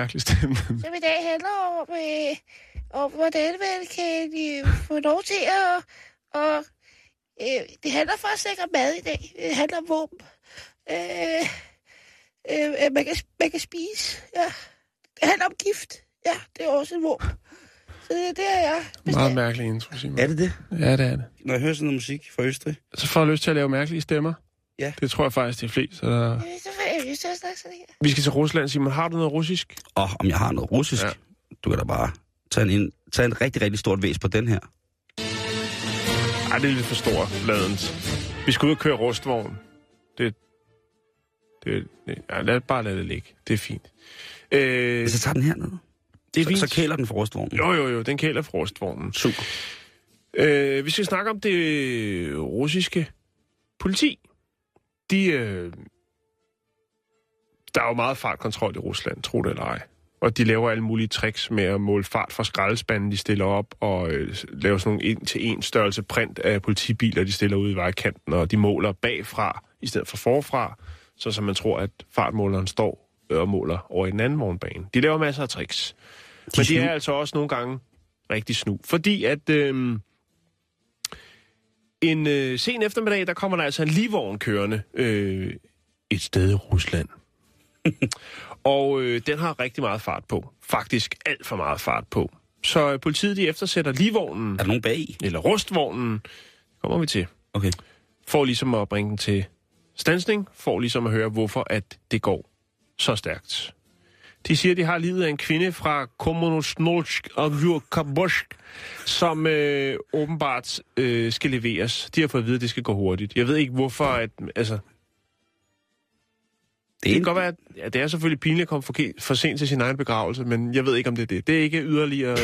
Mærkelig stemme. som i dag handler om, øh, om hvordan man kan øh, få lov til at... Og, øh, det handler faktisk ikke om mad i dag. Det handler om våben. Øh, øh, man, kan, man kan spise. Ja. Det handler om gift. Ja, det er også et våben. Så det, det er jeg. Meget mærkelig intro, Simon. Er det det? Ja, det er det. Når jeg hører sådan noget musik fra Østrig? Så får jeg lyst til at lave mærkelige stemmer. Ja. Det tror jeg faktisk, det er flest. Så der... Så jeg lyst til at snakke sådan her. Vi skal til Rusland, Simon. Har du noget russisk? Og om jeg har noget russisk, Ja. du kan da bare tage en, ind- tage en rigtig, rigtig stort væs på den her. Ej, det er lidt for stor, ladens. Vi skal ud og køre rustvogn. Det, det, det ja, lad, bare lad det ligge. Det er fint. Øh, Hvis jeg tager den her ned, det er så, fint. så kæler den for rustvognen. Jo, jo, jo. Den kæler for rustvognen. Super. Øh, vi skal snakke om det russiske politi. De, øh, der er jo meget fartkontrol i Rusland, tro det eller ej. Og de laver alle mulige tricks med at måle fart fra skraldespanden, de stiller op, og øh, laver sådan nogle en-til-en størrelse print af politibiler, de stiller ud i vejkanten, og de måler bagfra i stedet for forfra, så som man tror, at fartmåleren står øh, og måler over i den anden vognbane. De laver masser af tricks. Men de er altså også nogle gange rigtig snu. Fordi at øh, en øh, sen eftermiddag, der kommer der altså en livvogn kørende øh, et sted i Rusland. og øh, den har rigtig meget fart på. Faktisk alt for meget fart på. Så øh, politiet de eftersætter livvognen, Er der nogen bag eller rustvognen, kommer vi til, Okay. for ligesom at bringe den til stansning, for ligesom at høre, hvorfor at det går så stærkt. De siger, de har livet af en kvinde fra Kommunosnolsk og Kabosk, som øh, åbenbart øh, skal leveres. De har fået at vide, at det skal gå hurtigt. Jeg ved ikke, hvorfor... At, altså, det, Det kan godt være, at ja, det er selvfølgelig pinligt at komme for, for sent til sin egen begravelse, men jeg ved ikke, om det er det. Det er ikke yderligere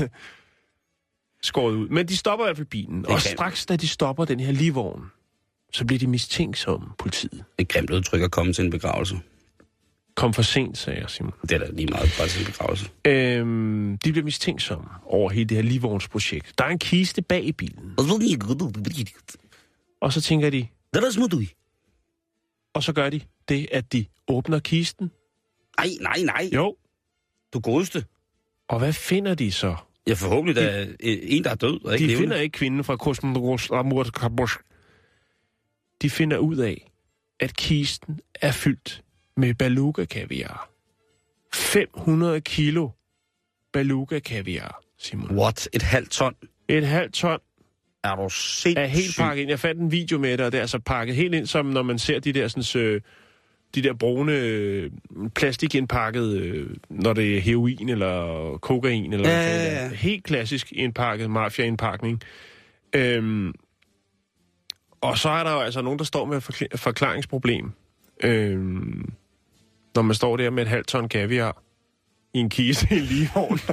øh, skåret ud. Men de stopper i hvert fald bilen, og kan- straks da de stopper den her livvogn, så bliver de mistænksomme, politiet. et grimt udtryk at komme til en begravelse. Kom for sent, sagde jeg, Simon. Det er da lige meget bare til en begravelse. Øhm, de bliver mistænksomme over hele det her livvognsprojekt. Der er en kiste bag i bilen, og så tænker de, er og så gør de det, at de åbner kisten. Nej, nej, nej. Jo, Du godeste. og hvad finder de så? Ja, forhåbentlig der er en, der er død og ikke De levende. finder ikke kvinden fra Kosmodros. De finder ud af, at kisten er fyldt med beluga-kaviar. 500 kilo beluga-kaviar, Simon. What? Et halvt ton? Et halvt ton Er du sindssyg? er helt pakket ind. Jeg fandt en video med det, og det er altså pakket helt ind, som når man ser de der, sådan, øh, de der brune øh, plastikindpakket, øh, når det er heroin eller kokain. Eller Ja, hvad ja, ja. Helt klassisk indpakket, mafia-indpakning. Øhm, og så er der jo altså nogen, der står med et forkl- forklaringsproblem. Øhm, når man står der med et halvt ton kaviar i en kiste i en livvogn.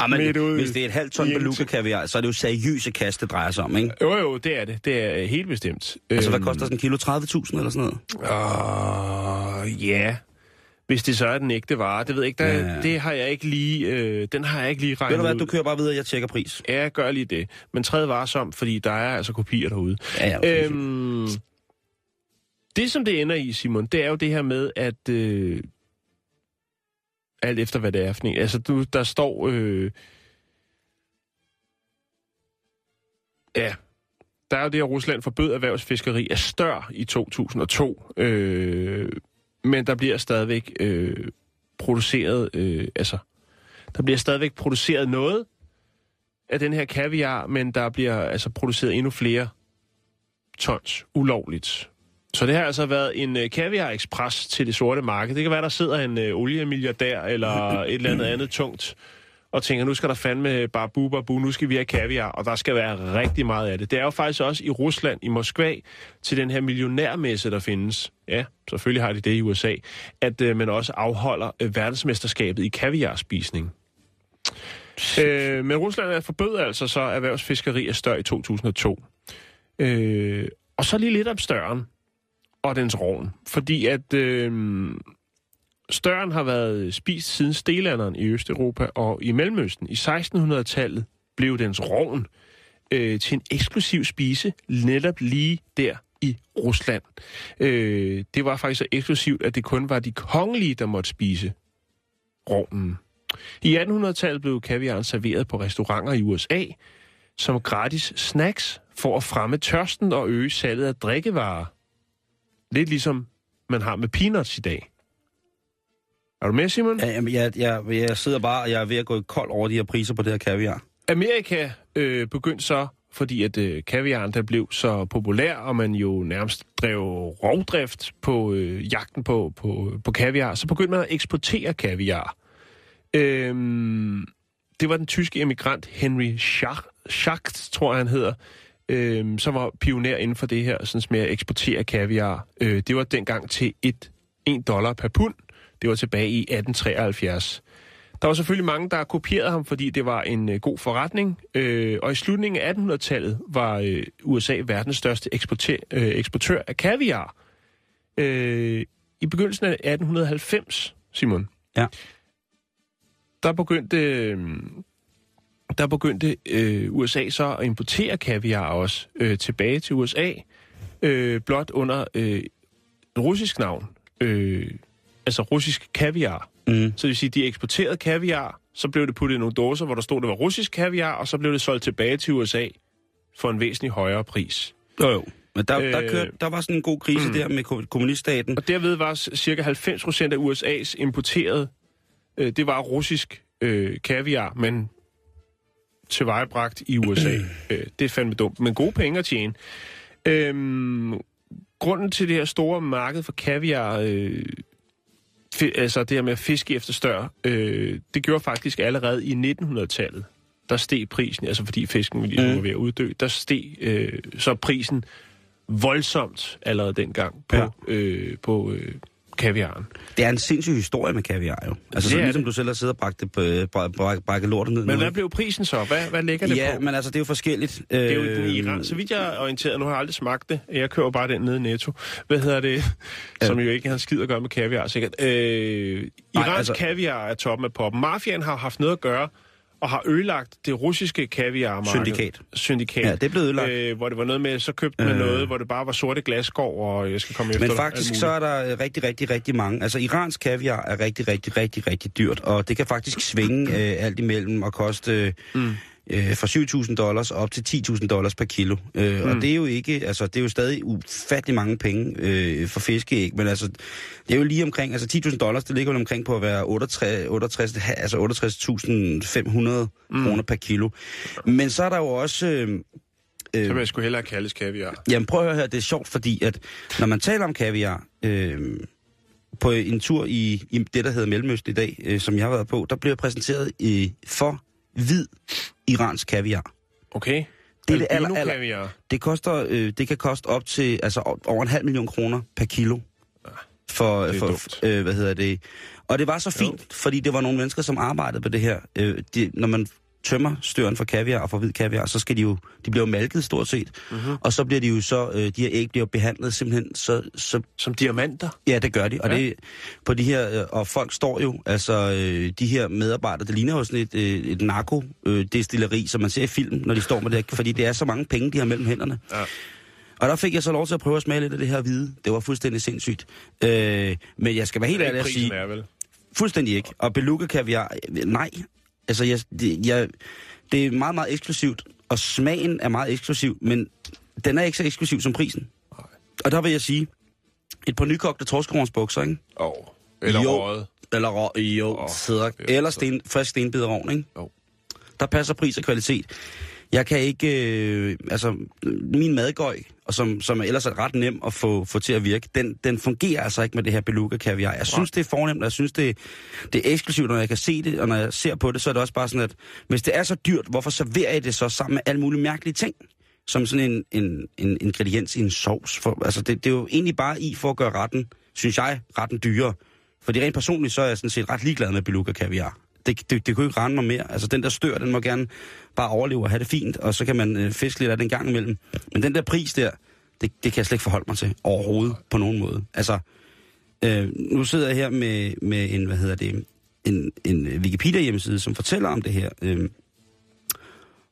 Ja, men, midt ude hvis det er et halvt ton beluga kaviar, så er det jo seriøse kast, det drejer sig om, ikke? Jo, jo, det er det. Det er helt bestemt. Altså, hvad Øhm, koster sådan en kilo? 30.000 eller sådan noget? Åh, ja. Hvis det så er den ægte vare, det ved jeg ikke. Der, Ja, ja. Det har jeg ikke lige, øh, den har jeg ikke lige regnet Ved du hvad, ud. du kører bare videre, jeg tjekker pris. Ja, jeg gør lige det. Men træd varsom, fordi der er altså kopier derude. Ja, ja. Øhm, det, som det ender i, Simon, det er jo det her med, at... Øh, alt efter, hvad det er for en. Altså, du, der står... Øh, ja, der er jo det, at Rusland forbød erhvervsfiskeri af stør i 2002. Øh, men der bliver stadigvæk øh, produceret... Øh, altså, der bliver stadigvæk produceret noget af den her kaviar, men der bliver altså produceret endnu flere tons ulovligt. Så det har altså været en øh, kaviar express til det sorte marked. Det kan være, der sidder en øh, oliemilliardær eller et eller andet andet tungt og tænker, nu skal der fandme bare bu, bu, nu skal vi have kaviar, og der skal være rigtig meget af det. Det er jo faktisk også i Rusland, i Moskva, til den her millionærmesse, der findes. Ja, selvfølgelig har de det i USA, at øh, man også afholder øh, verdensmesterskabet i kaviarspisning. Øh, men Rusland er forbød altså så erhvervsfiskeri af stør i 2002. Øh, og så lige lidt om støren og dens rovn. Fordi at øh, støren har været spist siden stelanderen i Østeuropa og i Mellemøsten. I 1600-tallet blev dens rovn øh, til en eksklusiv spise netop lige der i Rusland. Øh, det var faktisk så eksklusivt, at det kun var de kongelige, der måtte spise rovnen. I 1800-tallet blev kaviaren serveret på restauranter i USA som gratis snacks for at fremme tørsten og øge salget af drikkevarer. Lidt ligesom man har med peanuts i dag. Er du med, Simon? Ja, jamen, jeg, jeg, jeg sidder bare, og jeg er ved at gå kold over de her priser på det her kaviar. Amerika øh, begyndte så, fordi at øh, kaviaren der blev så populær, og man jo nærmest drev rovdrift på øh, jagten på, på, på kaviar, så begyndte man at eksportere kaviar. Øhm, det var den tyske emigrant Henry Schacht, Schacht tror jeg han hedder, øhm, som var pioner inden for det her sådan med at eksportere kaviar. Øh, det var dengang til 1, 1 dollar per pund. Det var tilbage i 1873. Der var selvfølgelig mange, der kopierede ham, fordi det var en øh, god forretning. Øh, og i slutningen af 1800-tallet var øh, USA verdens største eksportør, øh, eksportør af kaviar. Øh, I begyndelsen af 1890, Simon, Ja. der begyndte, øh, der begyndte øh, USA så at importere kaviar også øh, tilbage til USA, øh, blot under øh, russisk navn, øh, altså russisk kaviar. Mm. Så det vil sige, de eksporterede kaviar, så blev det puttet i nogle dåser, hvor der stod, det var russisk kaviar, og så blev det solgt tilbage til USA for en væsentlig højere pris. Jo, jo. Men der, øh, der, Øh, kørte, der var sådan en god krise mm. der med ko- kommuniststaten. Og derved var cirka 90 procent af USA's importeret, øh, det var russisk øh, kaviar, men tilvejebragt i USA. øh, det er fandme dumt, men gode penge at tjene. Øhm, grunden til det her store marked for kaviar, øh, altså det her med at fiske efter stør, øh, det gjorde faktisk allerede i 1900-tallet. Der steg prisen, altså fordi fisken ligesom Mm. var ved at uddø, der steg øh, så prisen voldsomt allerede dengang på, ja. øh, på øh, kaviaren. Det er en sindssyg historie med kaviar jo. Altså så ligesom det. du selv har siddet og bragt, det bra- brækket lortet ned. Men hvad blev prisen så? Hvad, hvad ligger det Ja, på? men altså det er jo forskelligt. Øh, Det er jo den Iran. Så vidt jeg er orienteret, nu har jeg aldrig smagt det. Jeg køber bare den nede i Netto. Hvad hedder det? Som jo ikke har skid at gøre med kaviar, sikkert. Øh, Irans altså- altså... kaviar er toppen af poppen. Mafiaen har haft noget at gøre og har ødelagt det russiske kaviarmarked. Syndikat. Syndikat. Ja, det blevet ødelagt. Øh, hvor det var noget med, så købte man Øh. noget, hvor det bare var sorte glasskov, og jeg skal komme efter Men faktisk så er der øh, rigtig, rigtig, rigtig mange. Altså iransk kaviar er rigtig, rigtig, rigtig, rigtig dyrt, og det kan faktisk svinge øh, alt imellem og koste øh, mm. Øh, fra 7.000 dollars op til 10.000 dollars per kilo. Øh, mm. Og det er jo ikke, altså det er jo stadig ufattelig mange penge øh, for fiskeæg, men altså det er jo lige omkring, altså 10.000 dollars, det ligger jo omkring på at være 68, 68, altså 68.500 mm. kroner per kilo. Men så er der jo også... Øh, Så vil jeg sgu hellere kaldes kaviar. Jamen prøv at høre her, det er sjovt, fordi at når man taler om kaviar, øh, på en tur i, i det, der hedder Mellemøsten i dag, øh, som jeg har været på, der bliver præsenteret øh, for hvid iransk kaviar. Okay. Det er det aller- aller- kaviar. Det, koster, øh, det kan koste op til altså over en halv million kroner per kilo. For, for dumt. øh, hvad hedder det? Og det var så fint, jo. fordi det var nogle mennesker, som arbejdede på det her. Øh, de, når man tømmer støren for kaviar og for hvid kaviar, så skal de jo, de bliver jo malket stort set. Mhm. Mm-hmm. Og så bliver de jo så, øh, de her æg bliver behandlet simpelthen, så, så Som diamanter. Ja, det gør de. Og, Ja. det, på de her, øh, og folk står jo, altså øh, de her medarbejdere, det ligner jo sådan et, øh, et narkodestilleri, som man ser i film, når de står med det, fordi det er så mange penge, de har mellem hænderne. Ja. Og der fik jeg så lov til at prøve at smage lidt af det her hvide. Det var fuldstændig sindssygt. Øh, men jeg skal være helt ærlig at sige, er, vel? fuldstændig ikke. Og beluga kaviar, øh, nej. Altså, jeg, det, jeg, det er meget, meget eksklusivt, og smagen er meget eksklusiv, men den er ikke så eksklusiv som prisen. Og der vil jeg sige, et par nykogte torskeromsbukser, ikke? Oh. Eller Jo. røget. Eller rå, jo, oh, sidder, er eller sten, frisk stenbiderovn, ikke? Jo. Der passer pris og kvalitet. Jeg kan ikke, øh, altså min madgøj, og som, som ellers er ret nem at få, få til at virke, den, den fungerer altså ikke med det her beluga kaviar. Jeg synes, det er fornemt, og jeg synes, det, det er eksklusivt, når jeg kan se det, og når jeg ser på det, så er det også bare sådan, at hvis det er så dyrt, hvorfor serverer jeg det så sammen med alle mulige mærkelige ting? Som sådan en, en, en ingrediens i en sovs. For, altså det, det er jo egentlig bare i for at gøre retten, synes jeg, retten dyrere. Fordi rent personligt, så er jeg sådan set ret ligeglad med beluga kaviar det, det, det kunne ikke rende mig mere. Altså, den der stør, den må gerne bare overleve og have det fint, og så kan man øh, fiske lidt af den gang imellem. Men den der pris der, det, det kan jeg slet ikke forholde mig til overhovedet på nogen måde. Altså, øh, nu sidder jeg her med, med en, hvad hedder det, en, en øh, Wikipedia-hjemmeside, som fortæller om det her. Øh,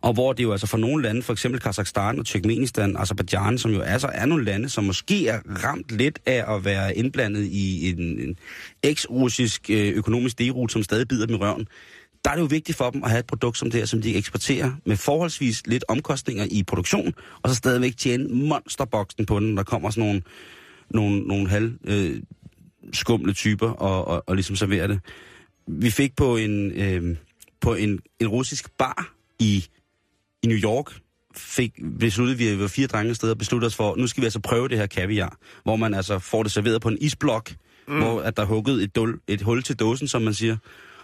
og hvor det jo altså for nogle lande, for eksempel Kazakhstan og Turkmenistan, altså Azerbaijan, som jo altså er nogle lande, som måske er ramt lidt af at være indblandet i en, en eks-russisk øh, økonomisk derut, som stadig bider dem i røven, der er det jo vigtigt for dem at have et produkt som det her, som de eksporterer med forholdsvis lidt omkostninger i produktion, og så stadigvæk tjene monsterboksen på den, der kommer sådan nogle, nogle, nogle halv øh, skumle typer og, og, og ligesom serverer det. Vi fik på en, øh, på en, en russisk bar i i New York fik besluttet, vi var fire drenge steder, besluttede os for, nu skal vi altså prøve det her kaviar, hvor man altså får det serveret på en isblok, mm. hvor at der er hugget et, dul, et hul til dåsen, som man siger.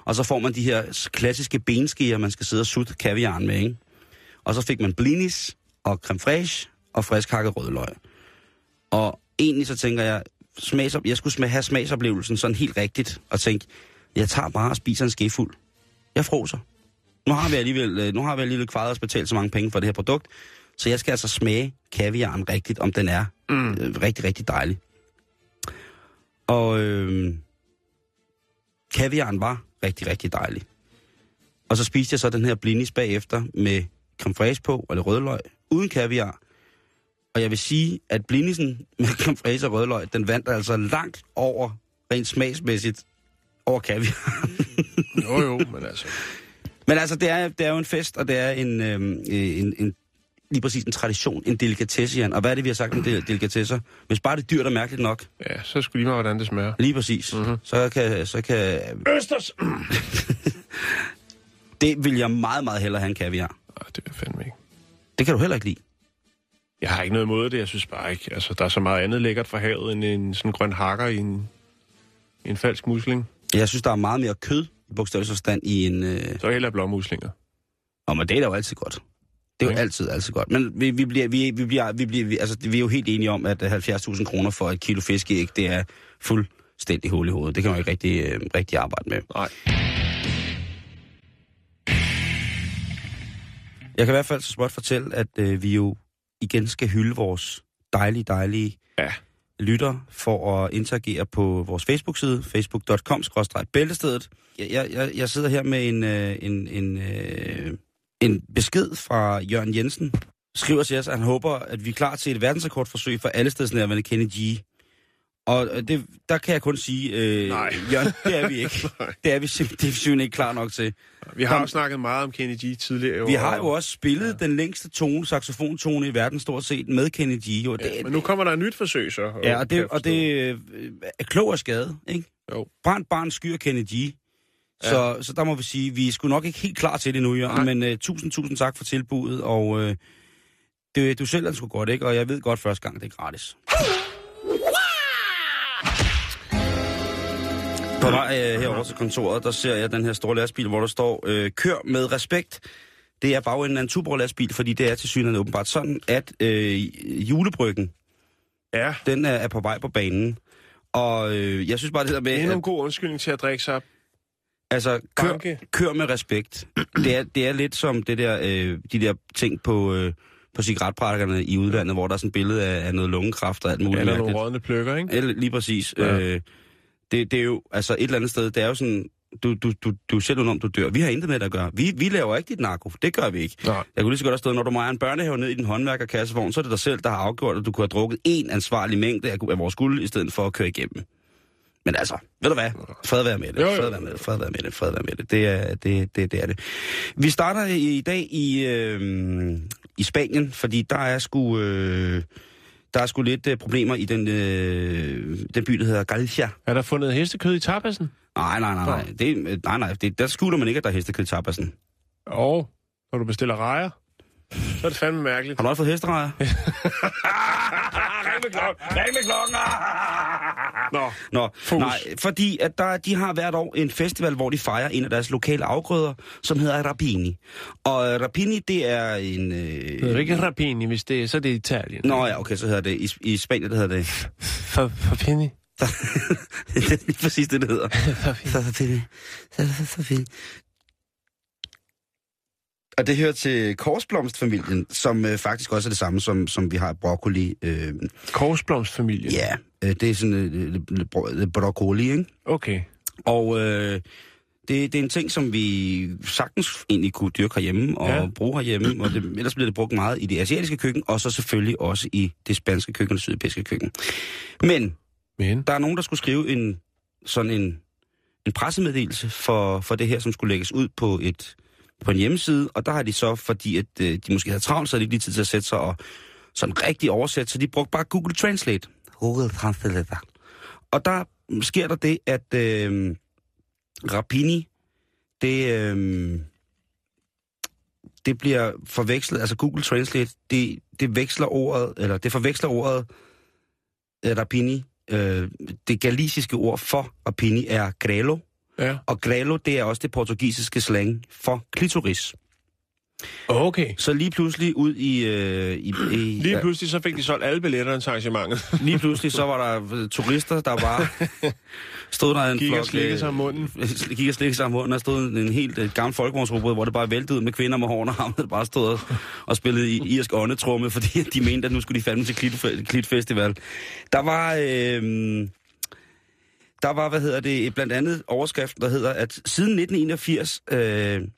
Og så får man de her klassiske benskeer, man skal sidde og sutte kaviaren med, ikke? Og så fik man blinis og creme fraiche og frisk hakket rødløg. Og egentlig så tænker jeg, smags, jeg skulle have smagsoplevelsen sådan helt rigtigt, og tænke, jeg tager bare og spiser en skefuld. Jeg froser. Nu har vi alligevel, øh, nu har vi alligevel kvaret os betalt så mange penge for det her produkt, så jeg skal altså smage kaviaren rigtigt, om den er mm. øh, rigtig, rigtig dejlig. Og øh, kaviaren var rigtig, rigtig dejlig. Og så spiste jeg så den her blinis bagefter med creme fraiche på, eller rødløg, uden kaviar. Og jeg vil sige, at blinisen med creme fraiche og rødløg, den vandt altså langt over, rent smagsmæssigt, over kaviar. jo, jo, men altså... Men altså, det er, det er jo en fest, og det er en, øh, en, en lige præcis en tradition, en delikatesse, Jan. Og hvad er det, vi har sagt om det, delikatesser? Hvis bare det er dyrt og mærkeligt nok. Ja, så skulle lige meget, hvordan det smager. Lige præcis. Mm-hmm. Så kan... Så kan Østers! det vil jeg meget, meget hellere have en kaviar. Nej, det vil fandme ikke. Det kan du heller ikke lide. Jeg har ikke noget imod det, jeg synes bare ikke. Altså, der er så meget andet lækkert fra havet, end en sådan grøn hakker i en, en falsk musling. Jeg synes, der er meget mere kød i bogstavelig forstand i en... Øh... Så heller blåmuslinger. Nå, men det er da jo altid godt. Det er jo altid, altid godt. Men vi, vi, bliver, vi, vi, bliver, vi, bliver, vi, altså, vi er jo helt enige om, at 70.000 kroner for et kilo fiskeæg, det er fuldstændig hul i hovedet. Det kan man ikke rigtig, øh, rigtig arbejde med. Nej. Jeg kan i hvert fald så småt fortælle, at øh, vi jo igen skal hylde vores dejlige, dejlige ja lytter for at interagere på vores Facebook-side, facebook.com-bæltestedet. Jeg, jeg, jeg sidder her med en, øh, en, en, øh, en besked fra Jørgen Jensen. Skriver til os, at han håber, at vi er klar til et verdensrekordforsøg for alle stedsnærværende Kenny G. Og øh, det, der kan jeg kun sige, øh, Nej. Jørgen, det er vi ikke. det er vi simpelthen ikke klar nok til. Vi har jo snakket meget om Kenny G tidligere. Vi har jo også spillet ja. den længste tone, saxofontone i verden stort set med Kenny G. Jo, det, ja, men nu kommer der et nyt forsøg så. Ja, og det, og det øh, er klog af skade, ikke? Jo. Brændt barn skyr Kenny G. Så, ja. så der må vi sige, vi er sgu nok ikke helt klar til det nu, Jørgen, men uh, tusind, tusind tak for tilbuddet, og uh, det, du selv er sgu godt, ikke? Og jeg ved godt første gang, det er gratis. På vej uh, herover til kontoret, der ser jeg den her store lastbil, hvor der står, uh, kør med respekt. Det er bagenden af en Tuborg-lastbil, fordi det er til synligheden åbenbart sådan, at uh, julebryggen, ja. den er, er på vej på banen. Og uh, jeg synes bare det der med... Det er en god undskyldning til at drikke sig Altså, kør, kør med respekt. Det er, det er lidt som det der, øh, de der ting på, øh, på cigaretpakkerne i udlandet, hvor der er sådan et billede af, af noget lungekræft og alt muligt. Eller nogle rådne pløkker, ikke? Eller, lige præcis. Ja. Øh, det, det er jo, altså et eller andet sted, det er jo sådan, du, du, du, du er selv om du dør. Vi har intet med det at gøre. Vi, vi laver ikke dit narko. Det gør vi ikke. Nej. Jeg kunne lige så godt have stået, når du mejer en børnehave ned i din håndværkerkassevogn, så er det dig selv, der har afgjort, at du kunne have drukket en ansvarlig mængde af, vores guld, i stedet for at køre igennem. Men altså, ved du hvad? Fred være med det. Fred være med det. Fred være med det. Fred være med det. Det er det, det, det, er det. Vi starter i dag i, øh, i Spanien, fordi der er sgu... Øh, der er sgu lidt øh, problemer i den, øh, den by, der hedder Galicia. Er der fundet hestekød i tapasen? Nej, nej, nej. nej. Det, nej, nej. Det, der skjuler man ikke, at der er hestekød i tapasen. Og når du bestiller rejer? Så er det fandme mærkeligt. Har du også fået hesterejer? Ring med klokken! Ring med klokken! Nå, Nå, Fus. nej, fordi at der, de har hvert år en festival, hvor de fejrer en af deres lokale afgrøder, som hedder Rapini. Og øh, Rapini, det er en... det er Øh... ikke rapini, hvis det er, så er det Italien. Nå ja, okay, så hedder det... I, i Spanien, det hedder det... Penny. det er lige præcis det, det hedder. Og det hører til korsblomstfamilien, som øh, faktisk også er det samme, som, som vi har broccoli. Øh, Korsblomstfamilie. ja, øh, det er sådan øh, bro- lidt broccoli, ikke? Okay. Og øh, det, det er en ting, som vi sagtens egentlig kunne dyrke herhjemme og ja. bruge herhjemme. Og det, ellers bliver det brugt meget i det asiatiske køkken, og så selvfølgelig også i det spanske køkken og det sydeuropæiske køkken. Men Men, der er nogen, der skulle skrive en sådan en, en pressemeddelelse for, for det her, som skulle lægges ud på et på en hjemmeside, og der har de så, fordi at øh, de måske havde travlt, så havde de lige tid til at sætte sig og sådan rigtig oversætte, så de brugte bare Google Translate. Google Translate. Og der sker der det, at øh, Rapini, det, øh, det bliver forvekslet, altså Google Translate, det, det veksler ordet, eller det forveksler ordet øh, Rapini. Øh, det galiciske ord for Rapini er grelo, ja. og grelo, det er også det portugisiske slang for klitoris. Okay. Så lige pludselig ud i... Øh, i, i Lige pludselig så fik de solgt alle billetterne til arrangementet. lige pludselig så var der øh, turister, der bare stod der en Gik og flok... slikkede øh, sig om munden. Gik og slikkede sig om munden, og stod en helt øh, gammel folkevognsrobot, hvor det bare væltede ud med kvinder med hårene og ham, der bare stod og, og spillede i irsk åndetrumme, fordi de mente, at nu skulle de fandme til Klit, Klit Festival. Der var... Øh, der var, hvad hedder det, blandt andet overskriften, der hedder, at siden 1981 øh,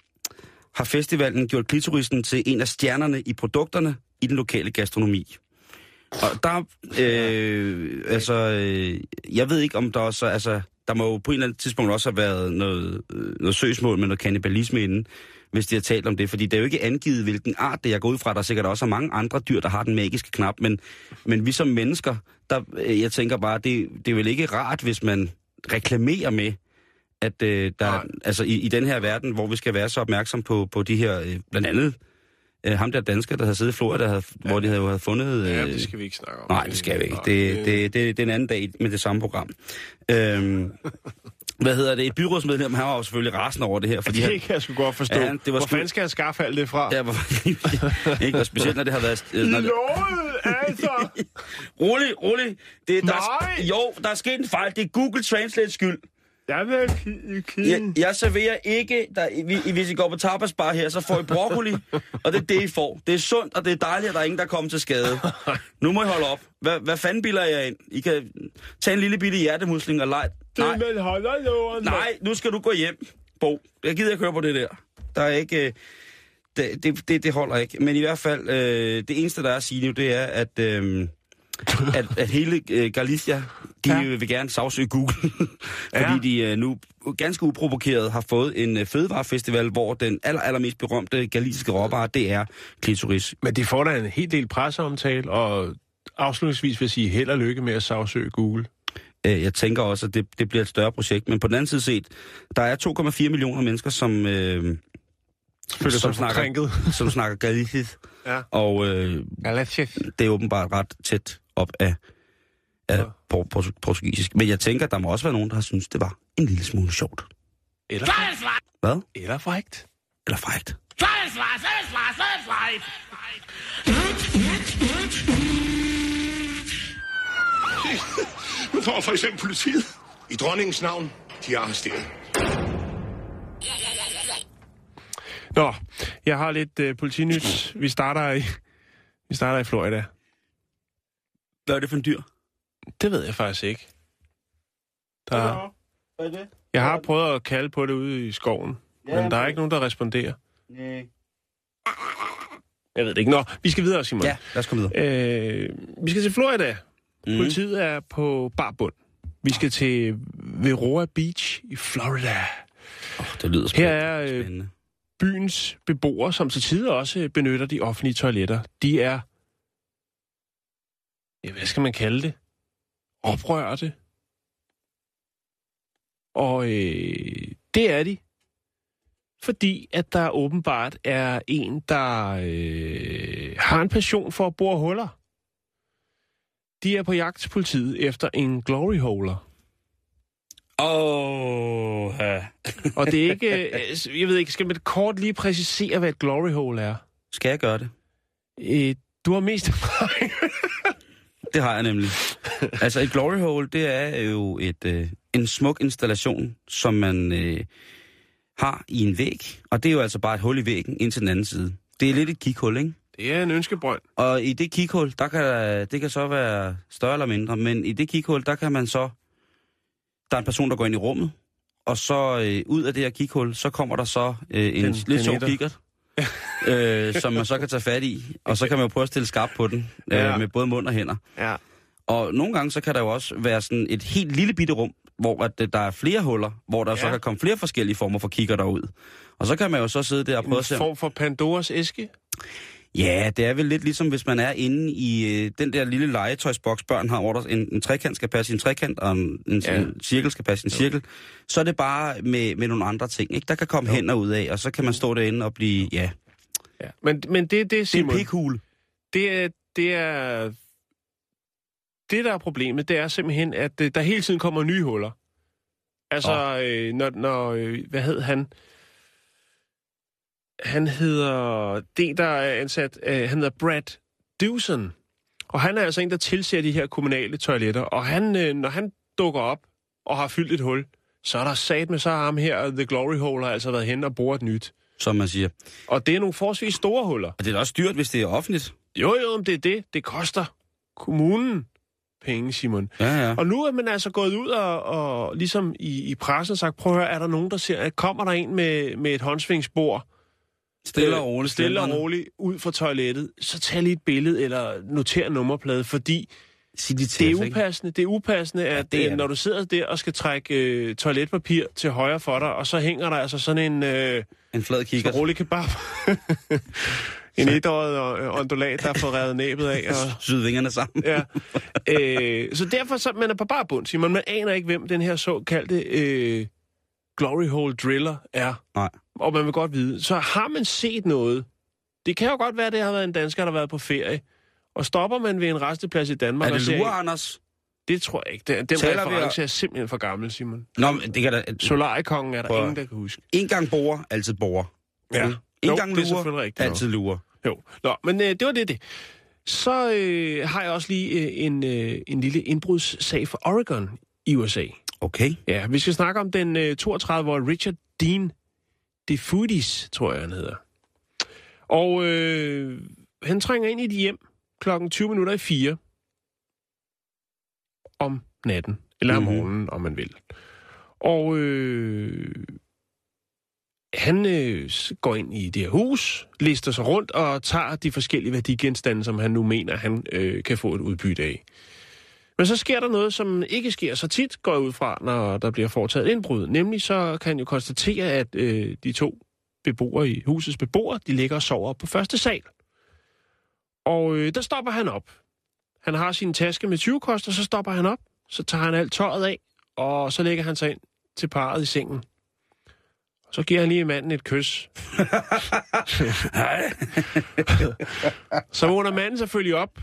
har festivalen gjort klitorisen til en af stjernerne i produkterne i den lokale gastronomi. Og der, øh, altså, øh, jeg ved ikke, om der også, altså, der må jo på et eller andet tidspunkt også have været noget, øh, noget søgsmål med noget kannibalisme inden, hvis de har talt om det, fordi det er jo ikke angivet, hvilken art det er. Jeg går ud fra, der er sikkert også er mange andre dyr, der har den magiske knap, men, men vi som mennesker, der, øh, jeg tænker bare, det, det er vel ikke rart, hvis man reklamerer med, at øh, der, Nej. altså i, i den her verden, hvor vi skal være så opmærksom på, på de her, øh, blandt andet øh, ham der dansker, der havde siddet i Florida, havde, ja. hvor de havde, havde fundet... Øh, Ja, det skal vi ikke snakke om. Nej, det skal vi ikke. Nej, Det, det, det, det er en anden dag med det samme program. Øhm, hvad hedder det? Et byrådsmedlem, han var jo selvfølgelig rasende over det her. Fordi Det kan jeg sgu godt forstå. Ja, det var Hvor fanden skal han skaffe alt det fra? Ja, ikke, og specielt når det har været... Når det, altså! rolig, rolig. Det, der, er, Nej! jo, der er sket en fejl. Det er Google Translate skyld. Jeg vil kigge. Jeg, jeg serverer ikke, der, I- hvis I går på tapasbar her, så får I broccoli, og det er det, I får. Det er sundt, og det er dejligt, at der er ingen, der kommer til skade. Nu må I holde op. Hvad, hvad fanden bilder jeg ind? I kan tage en lille bitte hjertemusling og lege. Nej, Det man holder låren. nej, nu skal du gå hjem, Bo. Jeg gider ikke høre på det der. Der er ikke... øh, Det, det, det, det holder ikke. Men i hvert fald, øh, det eneste, der er at sige nu, det er, at, øh, at, at hele øh, Galicia, de Ja. ja. vil gerne sagsøge Google. Ja. fordi de øh, nu ganske uprovokeret har fået en øh, fødevarefestival, hvor den aller, allermest berømte galiciske råvare, det er klitoris. Men de får da en helt del presseomtale, og afslutningsvis vil jeg sige held og lykke med at sagsøge Google. Øh, Jeg tænker også, at det, det bliver et større projekt. Men på den anden side set, der er 2,4 millioner mennesker, som, øh, Føler Som snakker- som snakker galicisk. Ja. Og øh, det er åbenbart ret tæt op af, af Ja. por- por- portugisisk. Men jeg tænker, der må også være nogen, der har synes det var en lille smule sjovt. Eller, Hvad? eller frægt. Eller frægt. Nu får for eksempel politiet. I dronningens navn, de er arresteret. Nå, jeg har lidt uh, politinyt. Vi starter i, vi starter i Florida. Hvad er det for en dyr? Det ved jeg faktisk ikke. Der, Hvad er det? jeg har prøvet at kalde på det ude i skoven, men der er ikke nogen, der responderer. Nej. Jeg ved det ikke. Nå, vi skal videre, Simon. Ja, lad os komme videre. Øh, vi skal til Florida. Mm. Politiet er på barbund. Vi skal til Veroa Beach i Florida. Oh, det lyder Her spændende. er øh, byens beboere, som til tider også benytter de offentlige toiletter. De er, ja, hvad skal man kalde det? Oprørte. Og øh, det er de, fordi at der åbenbart er en, der øh, har en passion for at bore huller. De er på jagt til politiet efter en glory holer. Åh, oh, ja. Og det er ikke... øh, jeg ved ikke, skal man kort lige præcisere, hvad et glory hole er? Skal jeg gøre det? Øh, du har mest erfaring. Det har jeg nemlig. altså et glory hole, det er jo et, øh, en smuk installation, som man øh, har i en væg. Og det er jo altså bare et hul i væggen ind til den anden side. Det er lidt et kikhul, ikke? Det er en ønskebrønd. Og i det kikhul, der kan, det kan så være større eller mindre, men i det kikhul, der kan man så... Der er en person, der går ind i rummet, og så øh, ud af det her kikhul, så kommer der så øh, en Den- lidt sjov kikkert, øh, som man så kan tage fat i, og så kan man jo prøve at stille skarpt på den, øh, Ja. med både mund og hænder. Ja. Og nogle gange, så kan der jo også være sådan et helt lille bitte rum, hvor at, øh, der er flere huller, hvor der ja. så kan komme flere forskellige former for kigger derud. Og så kan man jo så sidde der og prøve En at se... om- form for Pandoras æske. Ja, det er vel lidt ligesom, hvis man er inde i øh, den der lille legetøjsboks, børn har, hvor der en, en trekant skal passe i en trekant, og en, en, Ja. en cirkel skal passe i en cirkel. Så er det bare med, med nogle andre ting, ikke? Der kan komme hænder ud af, og så kan man stå derinde og blive... Ja, Ja. Men, men det, det, det er Simon, en pikhule. det er, det er... Det, der er problemet, det er simpelthen, at øh, der hele tiden kommer nye huller. Altså, øh, når, når øh, hvad hed han? Han hedder, det der er ansat, øh, han hedder Brad Dewson. Og han er altså en, der tilser de her kommunale toiletter. Og han, øh, når han dukker op og har fyldt et hul, så er der sat med så ham her, The Glory Hole, har altså været hen og boret nyt. Som man siger. Og det er nogle forholdsvis store huller. Og det er da også dyrt, hvis det er offentligt. Jo, jo, men det er det. Det koster kommunen penge, Simon. Ja, ja. Og nu er man altså gået ud og, og ligesom i, i pressen sagt, prøv at høre, er der nogen, der siger, at kommer der en med, med et håndsvingsbord, Stille øh, og roligt. stille og roligt ud fra toilettet, så tag lige et billede eller noter nummerplade, fordi Sig de det er upassende, det er upassende, at det er øh, når du sidder der og skal trække øh, toiletpapir til højre for dig, og så hænger der altså sådan en øh, En flad kigger. rolig kebab, en etåret og, øh, ondulat, der fået revet næbet af, og Syd vingerne sammen. Ja. Øh, så derfor så man er på bare bund, Simon. Man aner ikke, hvem den her såkaldte øh, glory hole driller er. Nej. Og man vil godt vide. Så har man set noget. Det kan jo godt være, at det har været en dansker, der har været på ferie. Og stopper man ved en resteplads i Danmark Er det lure, Anders? Det tror jeg ikke. Den, den Taler reference er simpelthen for gammel, Simon. Nå, men det kan da... Solarikongen er der Prøv ingen, der kan huske. En gang borer, altid borer. Ja. En Jo, gang er lurer, altid lurer. Jo, Nå, men øh, det var det, det. Så øh, har jeg også lige øh, en, øh, en lille indbrudssag for Oregon i USA. Okay. Ja, vi skal snakke om den øh, 32-årige Richard Dean DeFudis, tror jeg, han hedder. Og øh, han trænger ind i et hjem klokken 20 minutter i 4 om natten, eller om Mhm. morgenen, om man vil. Og øh, han øh, går ind i det her hus, lister sig rundt og tager de forskellige værdigenstande, som han nu mener, han øh, kan få et udbytte af. Men så sker der noget, som ikke sker så tit, går jeg ud fra, når der bliver foretaget et indbrud. Nemlig så kan han jo konstatere, at øh, de to beboere i husets beboere, de ligger og sover på første sal. Og øh, der stopper han op. Han har sin taske med 20 koster, så stopper han op. Så tager han alt tøjet af, og så lægger han sig ind til parret i sengen. Og så giver han lige manden et kys. så vågner manden selvfølgelig op,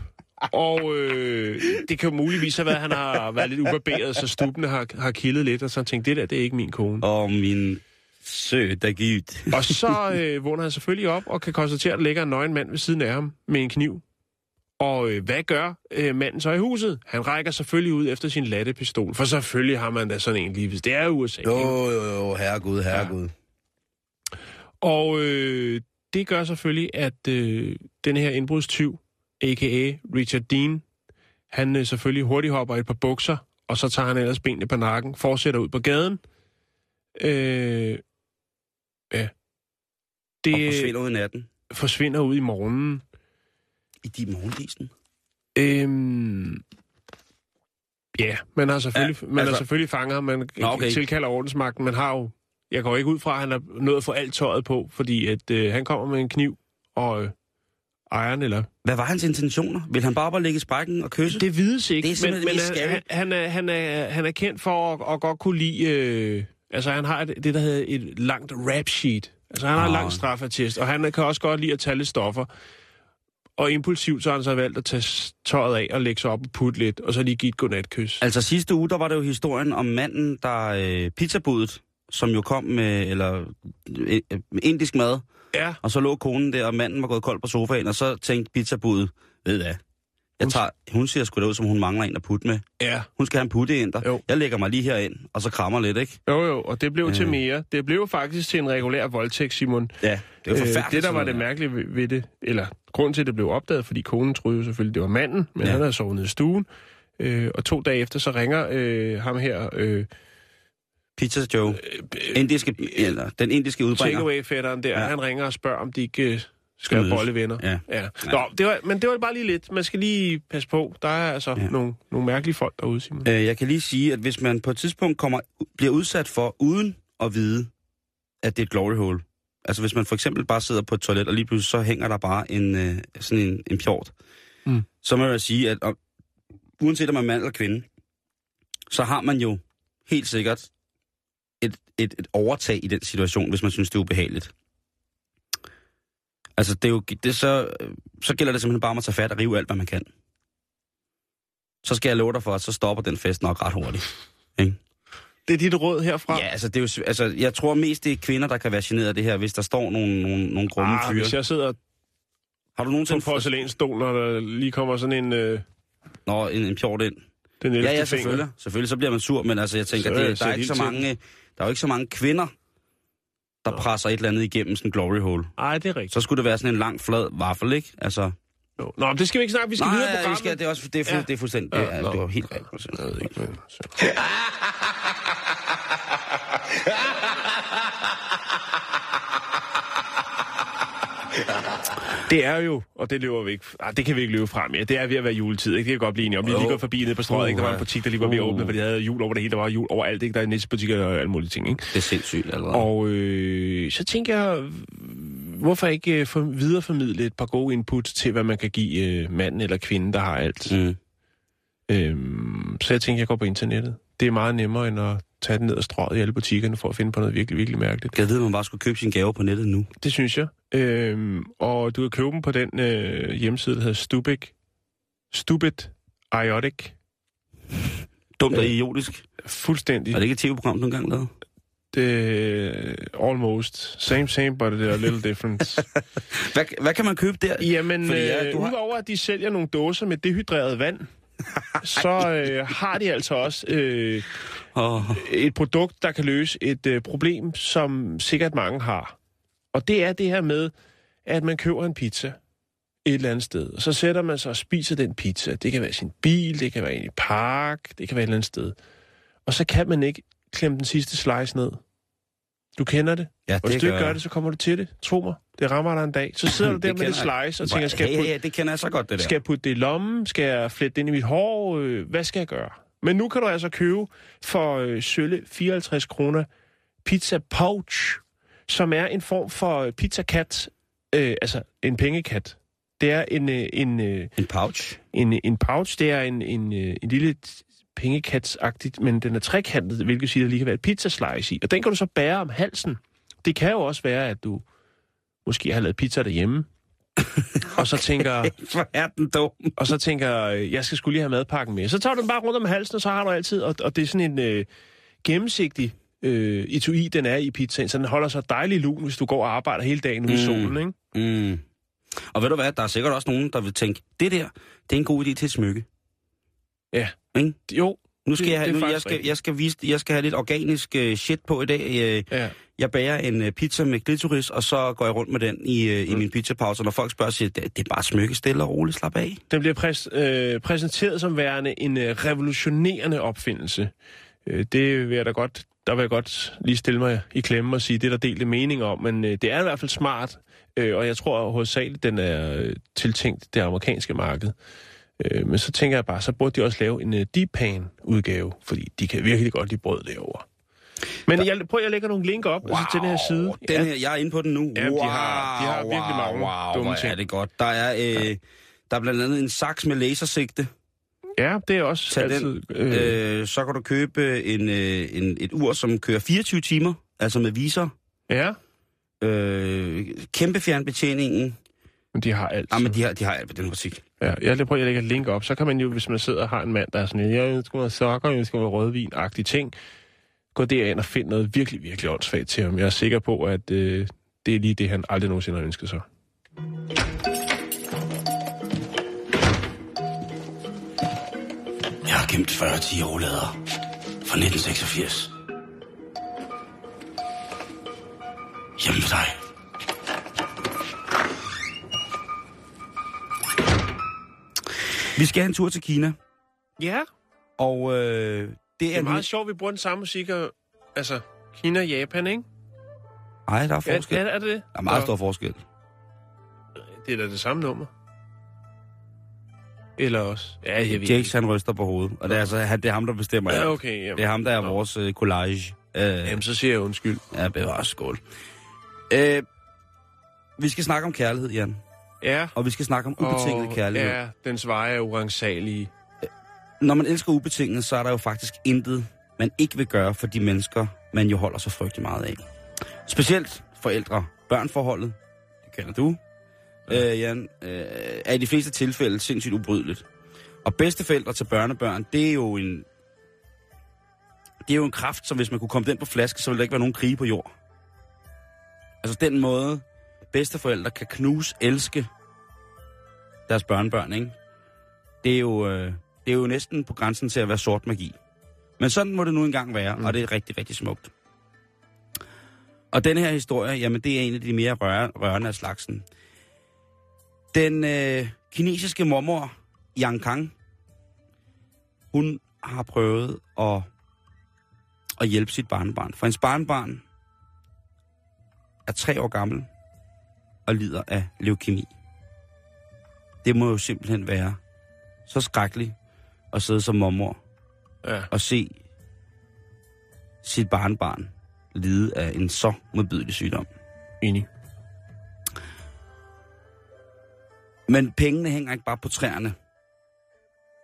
og øh, det kan jo muligvis have været, at han har været lidt ubarberet, så stubene har, har kildet lidt, og så har han tænkt, det der, det er ikke min kone. Og min søde Gud. Og så øh, vågner han selvfølgelig op og kan konstatere, at der ligger en nøgen mand ved siden af ham med en kniv. Og øh, hvad gør øh, manden så i huset? Han rækker selvfølgelig ud efter sin lattepistol, for selvfølgelig har man da sådan en lige, hvis det er USA. Jo, jo, jo, herregud, herregud. Og øh, det gør selvfølgelig, at øh, den her indbrudstyv, a.k.a. Richard Dean, han øh, selvfølgelig hurtigt hopper i et par bukser, og så tager han ellers benene på nakken, fortsætter ud på gaden. Øh, ja. Det Og forsvinder ud i natten. forsvinder ud i morgenen. I de morgendisen. Øhm, ja, man har selvfølgelig, ja, Ja, man altså, altså- har selvfølgelig fanger ham, man Nå, okay. tilkalder ordensmagten, man har jo, jeg går ikke ud fra, at han har nået at få alt tøjet på, fordi at øh, han kommer med en kniv, og øh, ejeren, eller... Hvad var hans intentioner? Vil han bare og ligge i sprækken og kysse? Det vides ikke, Det er men, men han, scary. han, er, han, er, han er kendt for at, at godt kunne lide... Øh, altså, han har et, det, der hedder et langt rap sheet, Altså, han har en Ah. lang straffetest, og han kan også godt lide at tage lidt stoffer. Og impulsivt så har han så valgt at tage tøjet af og lægge sig op og putte lidt, og så lige give et godnatkys. Altså sidste uge, der var det jo historien om manden, der øh, pizzabudet, som jo kom med, eller, øh, med indisk mad, Ja, og så lå konen der, og manden var gået kold på sofaen, og så tænkte pizzabudet, ved hvad, jeg tager, hun ser sgu da ud, som hun mangler en at putte med. ja. Hun skal have en putte ind der. Jeg lægger mig lige herind, og så krammer lidt, ikke? Jo, jo, og det blev øh. til Øh. mere. Det blev faktisk til en regulær voldtægt, Simon. Ja, det jo Øh, forfærdeligt. det, der var det mærkelige ved, ved det, eller grund til, at det blev opdaget, fordi konen troede jo selvfølgelig, det var manden, men Ja. han havde sovet nede i stuen. Øh, og to dage efter, så ringer øh, ham her, øh, Pizza Joe. Indiske, eller, den indiske udbringer. takeaway-fætteren der, Ja. ja. han ringer og spørger, om de ikke øh, skal have bollevenner. Ja. Ja. Nå, det var, men det var bare lige lidt. Man skal lige passe på. Der er altså ja. nogle, nogle mærkelige folk derude, Simon. Øh, jeg kan lige sige, at hvis man på et tidspunkt kommer, bliver udsat for, uden at vide, at det er et glory hole. Altså hvis man for eksempel bare sidder på et toilet, og lige pludselig så hænger der bare en, øh, sådan en, en pjort. Mm. Så må jeg sige, at og, uanset om man er mand eller kvinde, så har man jo helt sikkert et, et, et overtag i den situation, hvis man synes, det er ubehageligt. Altså, det er jo, det så, så gælder det simpelthen bare om at tage fat og rive alt, hvad man kan. Så skal jeg love dig for, at så stopper den fest nok ret hurtigt. Ikke? Det er dit råd herfra. Ja, altså, det er jo, altså, jeg tror mest, det er kvinder, der kan være generet af det her, hvis der står nogle, nogle, nogle grumme ah, fyre. hvis jeg sidder Har du på nogensinde en porcelænsstol, når der lige kommer sådan en... Øh, Nå, en, en pjort ind? den Ja, 11. ja, finger. selvfølgelig. Selvfølgelig, så bliver man sur, men altså, jeg tænker, Så det, der, er ikke så mange, der er jo ikke så mange kvinder, der presser et eller andet igennem sådan en glory hole. Ej, det er rigtigt. Så skulle det være sådan en lang, flad vaffel, ikke? Altså, Jo. Nå, det skal vi ikke snakke. Vi skal nej, videre på programmet. skal, det er, også, det er, fu, Ja. det er fuldstændig, Ja, det er, nå. det er helt rigtigt. Jeg ved ikke, Det er jo, og det løber vi ikke, ah, det kan vi ikke løbe frem med. Det er ved at være juletid, ikke? Det kan godt blive enige om. Vi er lige gået forbi nede på strøget, ikke? Der var en Uh, butik, der lige var ved at uh. åbne, for de havde jul over det hele. Der var jul overalt, ikke? Der er næstebutikker og alle mulige ting, ikke? Det er sindssygt allerede. Og øh, så tænker jeg, hvorfor ikke øh, for, videreformidle et par gode input til, hvad man kan give øh, manden eller kvinden, der har alt. Mm. Øhm, så jeg tænker, jeg går på internettet. Det er meget nemmere, end at tage den ned og strøget i alle butikkerne for at finde på noget virkelig, virkelig mærkeligt. Jeg vide, at man bare skulle købe sin gave på nettet nu? Det synes jeg. Øhm, og du kan købe dem på den øh, hjemmeside, der hedder Stupid. Stupid Iotic. Dumt og Øh. idiotisk. Fuldstændig. Er det ikke et tv-program, du engang lavede? Det, almost. Same, same, but a little different. Hvad, hvad kan man købe der? Jamen, Fordi, ja, øh, har- udover at de sælger nogle dåser med dehydreret vand, så øh, har de altså også øh, Oh, et produkt, der kan løse et øh, problem, som sikkert mange har. Og det er det her med, at man køber en pizza et eller andet sted, og så sætter man sig og spiser den pizza. Det kan være sin bil, det kan være i en park, det kan være et eller andet sted. Og så kan man ikke klemme den sidste slice ned. Du kender det. ja, Og hvis du ikke gør jeg. det, så kommer du til det. Tro mig. Det rammer dig en dag. Så sidder du Det der med det kender jeg. slice og tænker, skal jeg putte hey, det kender jeg så godt, det der. skal jeg putte det i lommen? Skal jeg flette det ind i mit hår? Øh, Hvad skal jeg gøre? Men nu kan du altså købe for øh, sølle 54 kroner pizza pouch, som er en form for øh, pizzakat, øh, altså en pengekat. Det er en, øh, en, øh, En pouch? en, en pouch, det er en, en, øh, en lille pengekatsagtigt, men den er trekantet, hvilket siger, at der lige kan være et pizzaslice i. Og den kan du så bære om halsen. Det kan jo også være, at du måske har lavet pizza derhjemme, og så tænker, Hvor er den dum? og så tænker, øh, jeg skal skulle lige have madpakken med. Så tager du den bare rundt om halsen, og så har du altid, og, og det er sådan en øh, gennemsigtig øh, etui, den er i pizzaen, så den holder sig dejlig lun, hvis du går og arbejder hele dagen ude i Mm. solen, ikke? Mm. Og ved du hvad, der er sikkert også nogen, der vil tænke, det der, det er en god idé til et smykke. Ja. Ikke? Jo, Nu skal Det- jeg, have, nu, jeg, skal, rigtigt. jeg, skal vise, jeg skal have lidt organisk uh, shit på i dag. Uh, ja. jeg bager en uh, pizza med glitoris, og så går jeg rundt med den i, uh, i Mm. min pizzapause. Når folk spørger, siger det, det er bare smykke, stille og roligt, slap af. Den bliver præs, øh, præsenteret som værende en øh, revolutionerende opfindelse. Øh, det vil jeg da godt, der vil jeg godt lige stille mig i klemme og sige, det er der delte mening om, men øh, det er i hvert fald smart, øh, og jeg tror hovedsageligt, den er øh, tiltænkt det amerikanske marked. Øh, men så tænker jeg bare, så burde de også lave en øh, deep pan udgave, fordi de kan virkelig godt lide brød derovre. Men jeg, prøv, jeg lægger nogle link op wow, altså, til den her side. Den her, jeg er inde på den nu. Ja, de har- de har virkelig mange wow, dumme ting. er det godt. Der er, øh, der er blandt andet en saks med lasersigte. Ja, det er også Tag altid... den. Øh, Øh, så kan du købe en, øh, en, et ur, som kører 24 timer, altså med visor. ja, øh, kæmpe fjernbetjeningen. Men de har alt. Ja, men de har, de har alt ved den musik. Ja, jeg prøver prøve at lægge et link op. Så kan man jo, hvis man sidder og har en mand, der er sådan, jeg ønsker mig sokker, jeg ønsker mig rødvin-agtige ting, gå derind og find noget virkelig, virkelig åndssvagt til ham. Jeg er sikker på, at øh, det er lige det, han aldrig nogensinde har ønsket sig. Jeg har gemt 40 10 fra 1986. Hjemme ved dig. Vi skal have en tur til Kina, Ja, og øh, det det er... er meget sjovt, vi bruger den samme musik, og, altså Kina og Japan, ikke? Nej, der er forskel. ja, er det det? Der er meget stor forskel. Det er da det samme nummer. Eller også. Ja, jeg ved Jakes, han ryster på hovedet, og det er, altså, han, det er ham, der bestemmer. Ja, okay. Jamen, Det er ham, der er Nå. vores øh, collage. Øh, Jamen, så siger jeg undskyld. ja, bevares skål. Øh, vi skal snakke om kærlighed, Jan. Ja. Og vi skal snakke om ubetinget og, kærlighed. Ja, dens veje er urensagelige. Når man elsker ubetinget, så er der jo faktisk intet, man ikke vil gøre for de mennesker, man jo holder så frygtelig meget af. Specielt forældre-børn-forholdet, det kender du, øh, Jan, øh, er i de fleste tilfælde sindssygt ubrydeligt. Og bedsteforældre til børnebørn, det er jo en... Det er jo en kraft, som hvis man kunne komme den på flaske, så ville der ikke være nogen krige på jord. Altså den måde, bedsteforældre kan knuse, elske deres børnebørn, ikke? Det er jo, øh, det er jo næsten på grænsen til at være sort magi. Men sådan må det nu engang være, mm. og det er rigtig, rigtig smukt. Og den her historie, jamen det er en af de mere røre, rørende af slagsen. Den øh, kinesiske mormor, Yang Kang, hun har prøvet at, at hjælpe sit barnebarn. For hendes barnebarn er tre år gammel og lider af leukemi. Det må jo simpelthen være så skrækkeligt at sidde som mormor Ja. og se sit barnbarn lide af en så modbydelig sygdom. Enig. Men pengene hænger ikke bare på træerne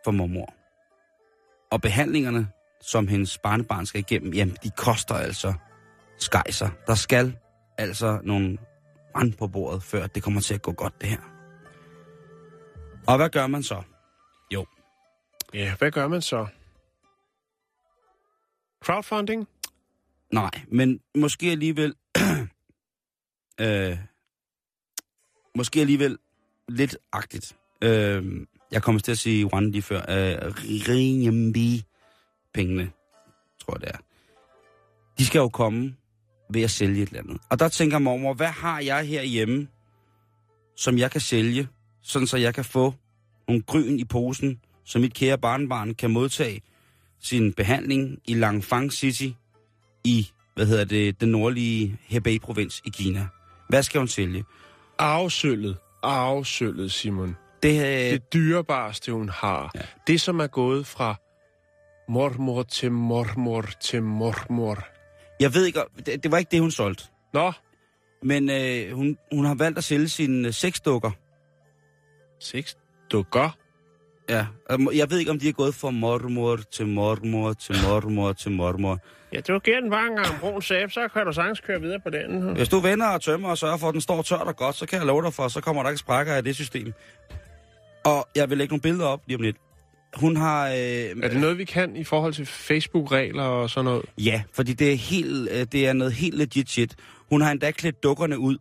for mormor. Og behandlingerne, som hendes barnebarn skal igennem, jamen, de koster altså skejser. Der skal altså nogle rand på bordet, før det kommer til at gå godt, det her. Og hvad gør man så? Jo, Ja, hvad gør man så? Crowdfunding? nej, men måske alligevel... øh, måske alligevel lidt agtigt. Øh, jeg kommer til at sige one lige før. Øh, Ringembi pengene, tror jeg det er. De skal jo komme ved at sælge et eller andet. Og der tænker mormor, hvad har jeg herhjemme, som jeg kan sælge, sådan så jeg kan få nogle gryn i posen, så mit kære barnbarn kan modtage sin behandling i Langfang City i, hvad hedder det, den nordlige Hebei-provins i Kina. Hvad skal hun sælge? Afsøllet. Afsøllet, Simon. Det, øh, Det dyrebareste, hun har. Ja. Det, som er gået fra mormor til mormor til mormor. Jeg ved ikke, det, det var ikke det, hun solgte. Nå, Men øh, hun, hun har valgt at sælge sine øh, seks dukker. Ja, jeg ved ikke, om de er gået fra mormor til mormor til mormor til mormor. Ja, du giver den bare en gang brun sæbe, så kan du sagtens køre videre på den. Hvis du vender og tømmer og sørger for, at den står tørt og godt, så kan jeg love dig for, så kommer der ikke sprækker af det system. Og jeg vil lægge nogle billeder op lige om lidt. Hun har... Øh, Er det noget, vi kan i forhold til Facebook-regler og sådan noget? Ja, fordi det er, helt, øh, det er noget helt legit shit. Hun har endda klædt dukkerne ud.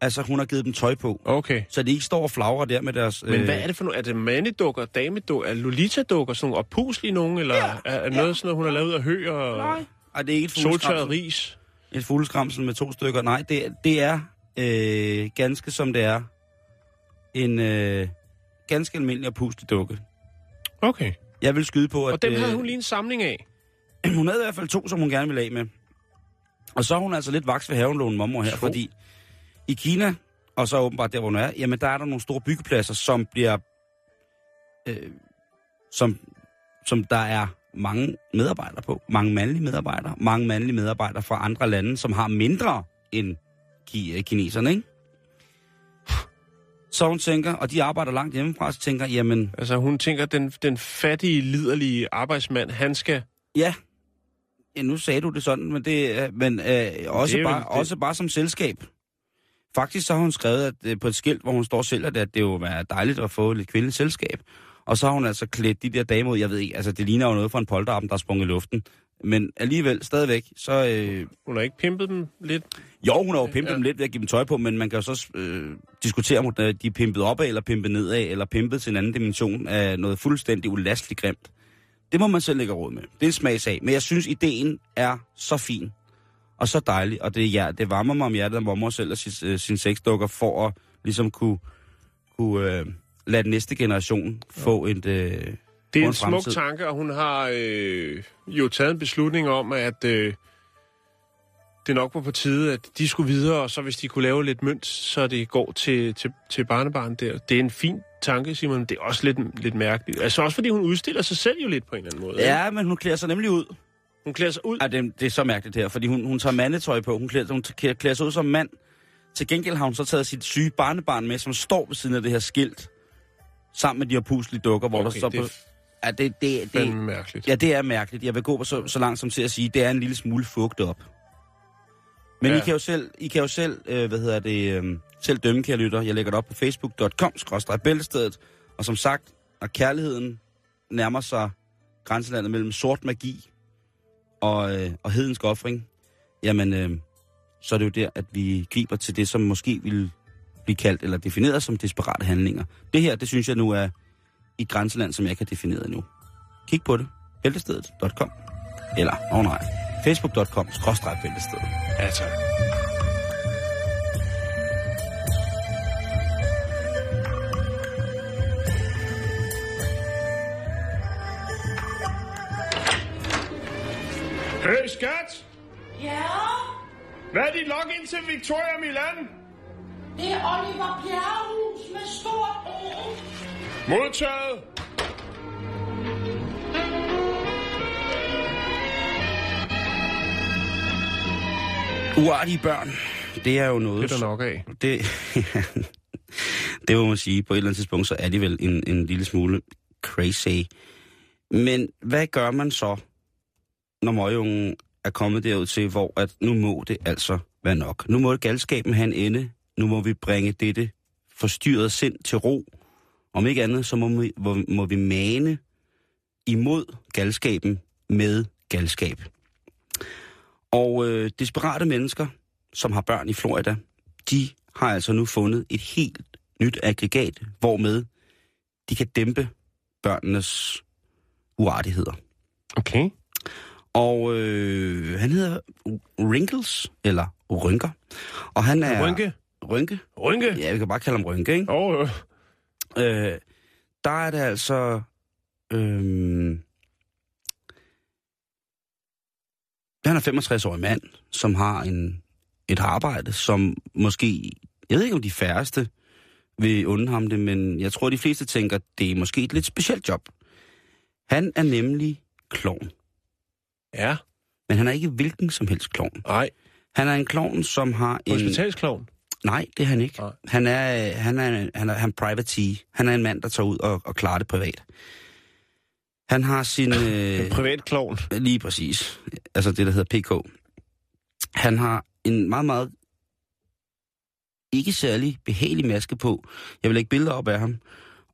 Altså, hun har givet dem tøj på. Okay. Så de ikke står og flagrer der med deres... Men hvad er det for nogle? Er det mandedukker, damedukker, er Lolita-dukker, sådan nogle oppuslige nogen, eller Ja, er, er ja. noget sådan noget, hun har lavet af hø og Nej. Ej, det er ikke et soltørret fugleskramsel. ris? Et fugleskramsel med to stykker. Nej, det, det er øh, ganske som det er. En øh, ganske almindelig oppuslig dukke. Okay. Jeg vil skyde på, at... Og dem øh, havde hun lige en samling af? hun havde i hvert fald to, som hun gerne ville af med. Og så er hun altså lidt vaks ved havenlån mormor her, To? fordi i Kina, og så åbenbart der, hvor hun er, jamen der er der nogle store byggepladser, som bliver... Øh, som, som der er mange medarbejdere på. Mange mandlige medarbejdere. Mange mandlige medarbejdere fra andre lande, som har mindre end ki- øh, kineserne, ikke? Så hun tænker, og de arbejder langt hjemmefra, så tænker, jamen, Altså hun tænker, den, den fattige, liderlige arbejdsmand, han skal... ja, Ja, nu sagde du det sådan, men, det, men øh, også, Det bare, det- også bare som selskab. Faktisk så har hun skrevet at, øh, på et skilt, hvor hun står selv, at det jo være dejligt at få lidt kvindeligt selskab. Og så har hun altså klædt de der damer ud. Jeg ved ikke, altså det ligner jo noget fra en polterappen, der er sprunget i luften. Men alligevel, stadigvæk, så... Øh, Hun har ikke pimpet dem lidt? jo, hun har jo pimpet Ja. dem lidt ved at give dem tøj på, men man kan jo så øh, diskutere, om øh, de er pimpet opad, eller pimpet nedad, eller pimpet til en anden dimension af noget fuldstændig ulasteligt grimt. Det må man selv lægge råd med. Det er en smagsag. Men jeg synes, ideen er så fin og så dejlig, og det, ja, det varmer mig om hjertet, at mormor sælger sin, øh, sin sexdukker for at ligesom kunne, kunne øh, lade den næste generation få et... Øh, Det er en smuk fremtid. tanke, og hun har øh, jo taget en beslutning om, at øh, det nok var på tide, at de skulle videre, og så hvis de kunne lave lidt mønt, så det går til, til, til barnebarn der. Det er en fin tanke, Simon, men det er også lidt, lidt mærkeligt. Altså også fordi hun udstiller sig selv jo lidt på en eller anden måde. ikke? Ja, men hun klæder sig nemlig ud. Hun klæder sig ud. Ej, det, det er så mærkeligt her, fordi hun, hun tager mandetøj på. Hun klæder, hun klæder, sig ud som mand. Til gengæld har hun så taget sit syge barnebarn med, som står ved siden af det her skilt. Sammen med de her puslige dukker, hvor Okay, der står på... Ja, det, det, det, fandme mærkeligt. ja, det er mærkeligt. Jeg vil gå så, så langt som til at sige, det er en lille smule fugt op. Men ja. Ja. I kan jo selv, I kan jo selv øh, hvad hedder det, øh, selv dømme, kære lytter. Jeg lægger det op på facebook.com, bæltestedet. Og som sagt, når kærligheden nærmer sig grænselandet mellem sort magi og, øh, og hedensk offring, jamen, øh, så er det jo der, at vi griber til det, som måske ville blive kaldt eller defineret som desperate handlinger. Det her, det synes jeg nu er i et grænseland, som jeg ikke har defineret endnu. Kig på det. Bæltestedet.com Eller, åh oh nej, facebook.com skråstreg bæltestedet. Ja, tak. Hey, skat! Ja, Hvad er dit login til Victoria Milan? det er Oliver Bjerrehus med stort O. Modtaget! Uartige børn, det er jo noget... Det er der nok af. Det, det må man sige. På et eller andet tidspunkt, så er de vel en, en lille smule crazy. Men hvad gør man så, når møgungen er kommet derud til, hvor at nu må det altså være nok. Nu må galskaben have en ende. Nu må vi bringe dette forstyrrede sind til ro. Om ikke andet, så må vi, må, må vi mane imod galskaben med galskab. Og øh, desperate mennesker, som har børn i Florida, de har altså nu fundet et helt nyt aggregat, hvormed de kan dæmpe børnenes uartigheder. Okay. Og øh, han hedder Wrinkles, eller Rynker. Og han er... Rynke. Rynke? Rynke? Ja, vi kan bare kalde ham Rynke, ikke? Åh, oh, Øh, der er det altså... Øh, han er 65-årig mand, som har en, et arbejde, som måske... Jeg ved ikke, om de færreste vil unde ham det, men jeg tror, de fleste tænker, det er måske et lidt specielt job. Han er nemlig klovn. ja. Men han er ikke hvilken som helst klovn. Nej. Han er en klovn, som har en... Hospitalsklovn. Nej, det er han ikke. Nej. Han er, han er, han er, han er private Han er en mand, der tager ud og, og klarer det privat. Han har sin... Øh, Privat klovn. lige præcis. Altså det, der hedder PK. Han har en meget, meget ikke særlig behagelig maske på. Jeg vil lægge billeder op af ham.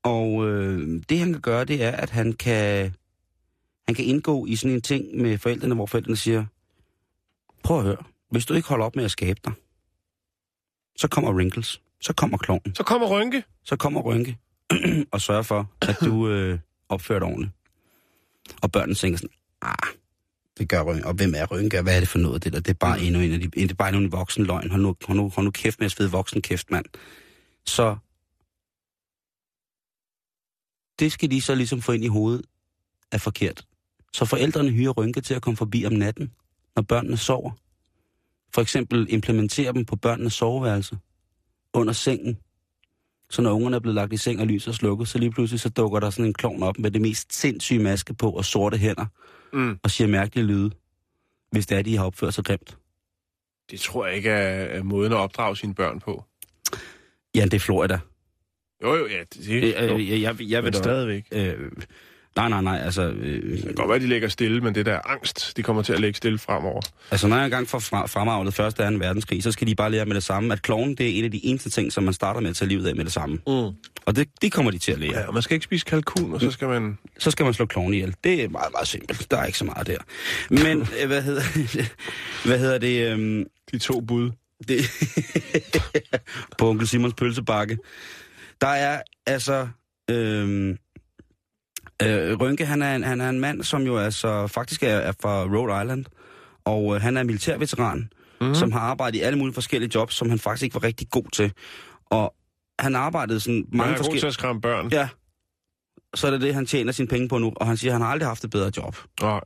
Og øh, det, han kan gøre, det er, at han kan, han kan indgå i sådan en ting med forældrene, hvor forældrene siger, prøv at høre, hvis du ikke holder op med at skabe dig, så kommer Wrinkles, så kommer klovnen, Så kommer Rynke. så kommer Rynke og sørger for, at du øh, opfører dig ordentligt. Og børnene tænker sådan, ah, det gør Rynke. Og hvem er Rynke? og Hvad er det for noget, det der? Det er bare endnu en af de, det er bare endnu en voksen løgn. Hold nu, hold nu, hold nu kæft med at svede voksen kæft, mand. Så det skal de så ligesom få ind i hovedet er forkert. Så forældrene hyrer Rynke til at komme forbi om natten, når børnene sover. For eksempel implementere dem på børnenes soveværelse. Under sengen. Så når ungerne er blevet lagt i seng og lyset er slukket, så lige pludselig så dukker der sådan en klovn op med det mest sindssyge maske på og sorte hænder. Mm. Og siger mærkelige lyde. Hvis det er, de har opført sig grimt. Det tror jeg ikke er, er måden at opdrage sine børn på. Ja, det er Florida. Jo, jo, ja. Det, det, jo. jeg, jeg, jeg Men vil stadigvæk. øh, Nej, nej, nej, altså... Øh, Det kan godt være, at de ligger stille, men det der angst, de kommer til at ligge stille fremover. altså, når jeg engang får fra, fremavlet første og 2. verdenskrig, så skal de bare lære med det samme, at kloven, det er en af de eneste ting, som man starter med at tage livet af med det samme. Mm. Og det, det kommer de til at lære. Ja, og man skal ikke spise kalkun, og så skal man... Så skal man slå kloven ihjel. Det er meget, meget simpelt. Der er ikke så meget der. Men, øh, hvad hedder, hvad hedder det? Øhm, De to bud. det på onkel Simons pølsebakke. Der er altså... Øhm, øh, Rønke, han er, en, han er en mand, som jo altså faktisk er, er fra Rhode Island. Og øh, han er militærveteran, mm. som har arbejdet i alle mulige forskellige jobs, som han faktisk ikke var rigtig god til. Og han arbejdede sådan Man mange er god til forskellige... at skræmme børn. Ja. Så er det det, han tjener sine penge på nu. Og han siger, at han har aldrig haft et bedre job. Nej.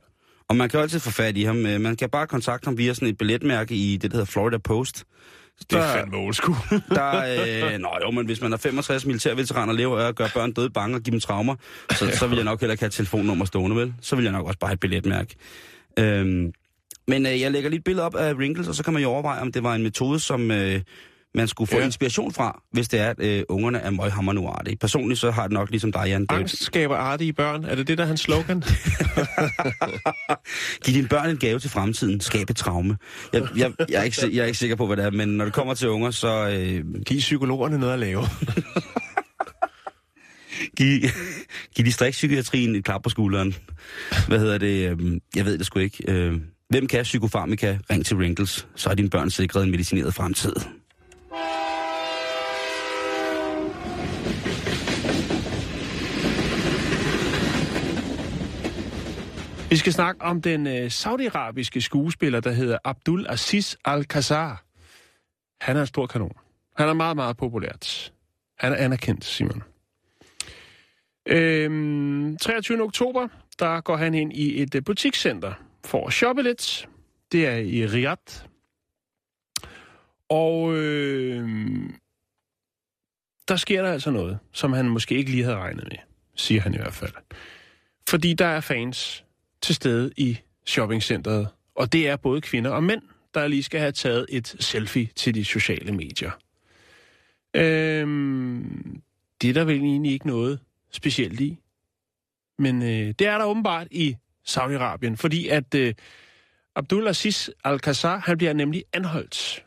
Og man kan jo altid få fat i ham. Øh, Man kan bare kontakte ham via sådan et billetmærke i det, der hedder Florida Post. Det er fandme old school. Der, øh, nå jo, men hvis man er 65 militærveteraner og lever af at gøre børn døde bange og give dem traumer, så, så vil jeg nok heller ikke have et telefonnummer stående, vel? Så vil jeg nok også bare have et billetmærke. Øhm, men øh, jeg lægger lige et billede op af wrinkles, og så kan man jo overveje, om det var en metode, som øh, man skulle få Ja. inspiration fra, hvis det er, at øh, ungerne er møghammerende uartige. Personligt så har det nok ligesom dig, Jan. Det, Angst skaber artige børn. Er det det, der er hans slogan? Giv dine børn en gave til fremtiden. Skab et traume. Jeg, jeg, jeg, er ikke, jeg er ikke sikker på, hvad det er, men når det kommer til unger, så øh, Giv psykologerne noget at lave. giv, giv distriktspsykiatrien et klap på skulderen. Hvad hedder det? Øh, jeg ved det sgu ikke. Øh, hvem kan psykofarmika? Ring til Wrinkles. Så er dine børn sikret en medicineret fremtid. Vi skal snakke om den øh, saudiarabiske skuespiller, der hedder Abdul Aziz Al-Qasar. Han er en stor kanon. Han er meget, meget populært. Han er anerkendt, Simon. Øhm, 23. oktober, der går han ind i et øh, butikscenter for at shoppe lidt. Det er i Riyadh. Og øh, der sker der altså noget, som han måske ikke lige havde regnet med, siger han i hvert fald. Fordi der er fans til stede i shoppingcentret, og det er både kvinder og mænd, der lige skal have taget et selfie til de sociale medier. Øhm, det er der vel egentlig ikke noget specielt i. Men øh, det er der åbenbart i Saudi-Arabien, fordi at øh, Abdul Aziz Al-Qasar, han bliver nemlig anholdt.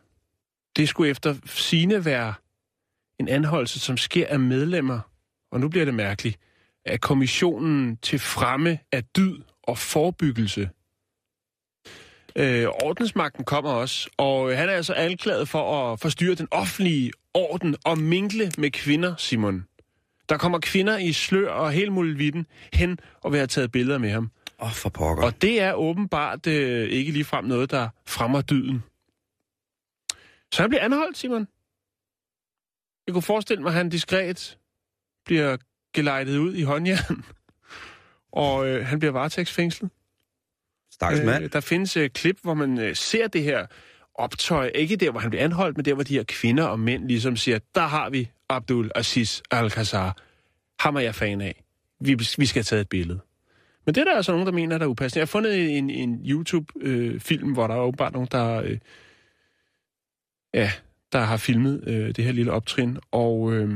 Det skulle efter sine være en anholdelse, som sker af medlemmer, og nu bliver det mærkeligt, af kommissionen til fremme af dyd og forebyggelse. Øh, ordensmagten kommer også, og han er altså anklaget for at forstyrre den offentlige orden og minkle med kvinder, Simon. Der kommer kvinder i slør og helt muligheden hen og vil have taget billeder med ham. Åh, oh, for pokker. Og det er åbenbart øh, ikke ligefrem noget, der fremmer dyden. Så han bliver anholdt, Simon. Jeg kunne forestille mig, at han diskret bliver gelejtet ud i håndjern. Og øh, han bliver varetægtsfængslet. Stakkels mand. Øh, der findes øh, klip, hvor man øh, ser det her optøj. Ikke der, hvor han bliver anholdt, men der, hvor de her kvinder og mænd ligesom siger, der har vi Abdul Aziz Al-Qasar. Ham er jeg fan af. Vi, vi skal have taget et billede. Men det er der altså nogen, der mener, der er upassende. Jeg har fundet en, en YouTube-film, øh, hvor der er åbenbart nogen, der, øh, ja, der har filmet øh, det her lille optrin. Og øh,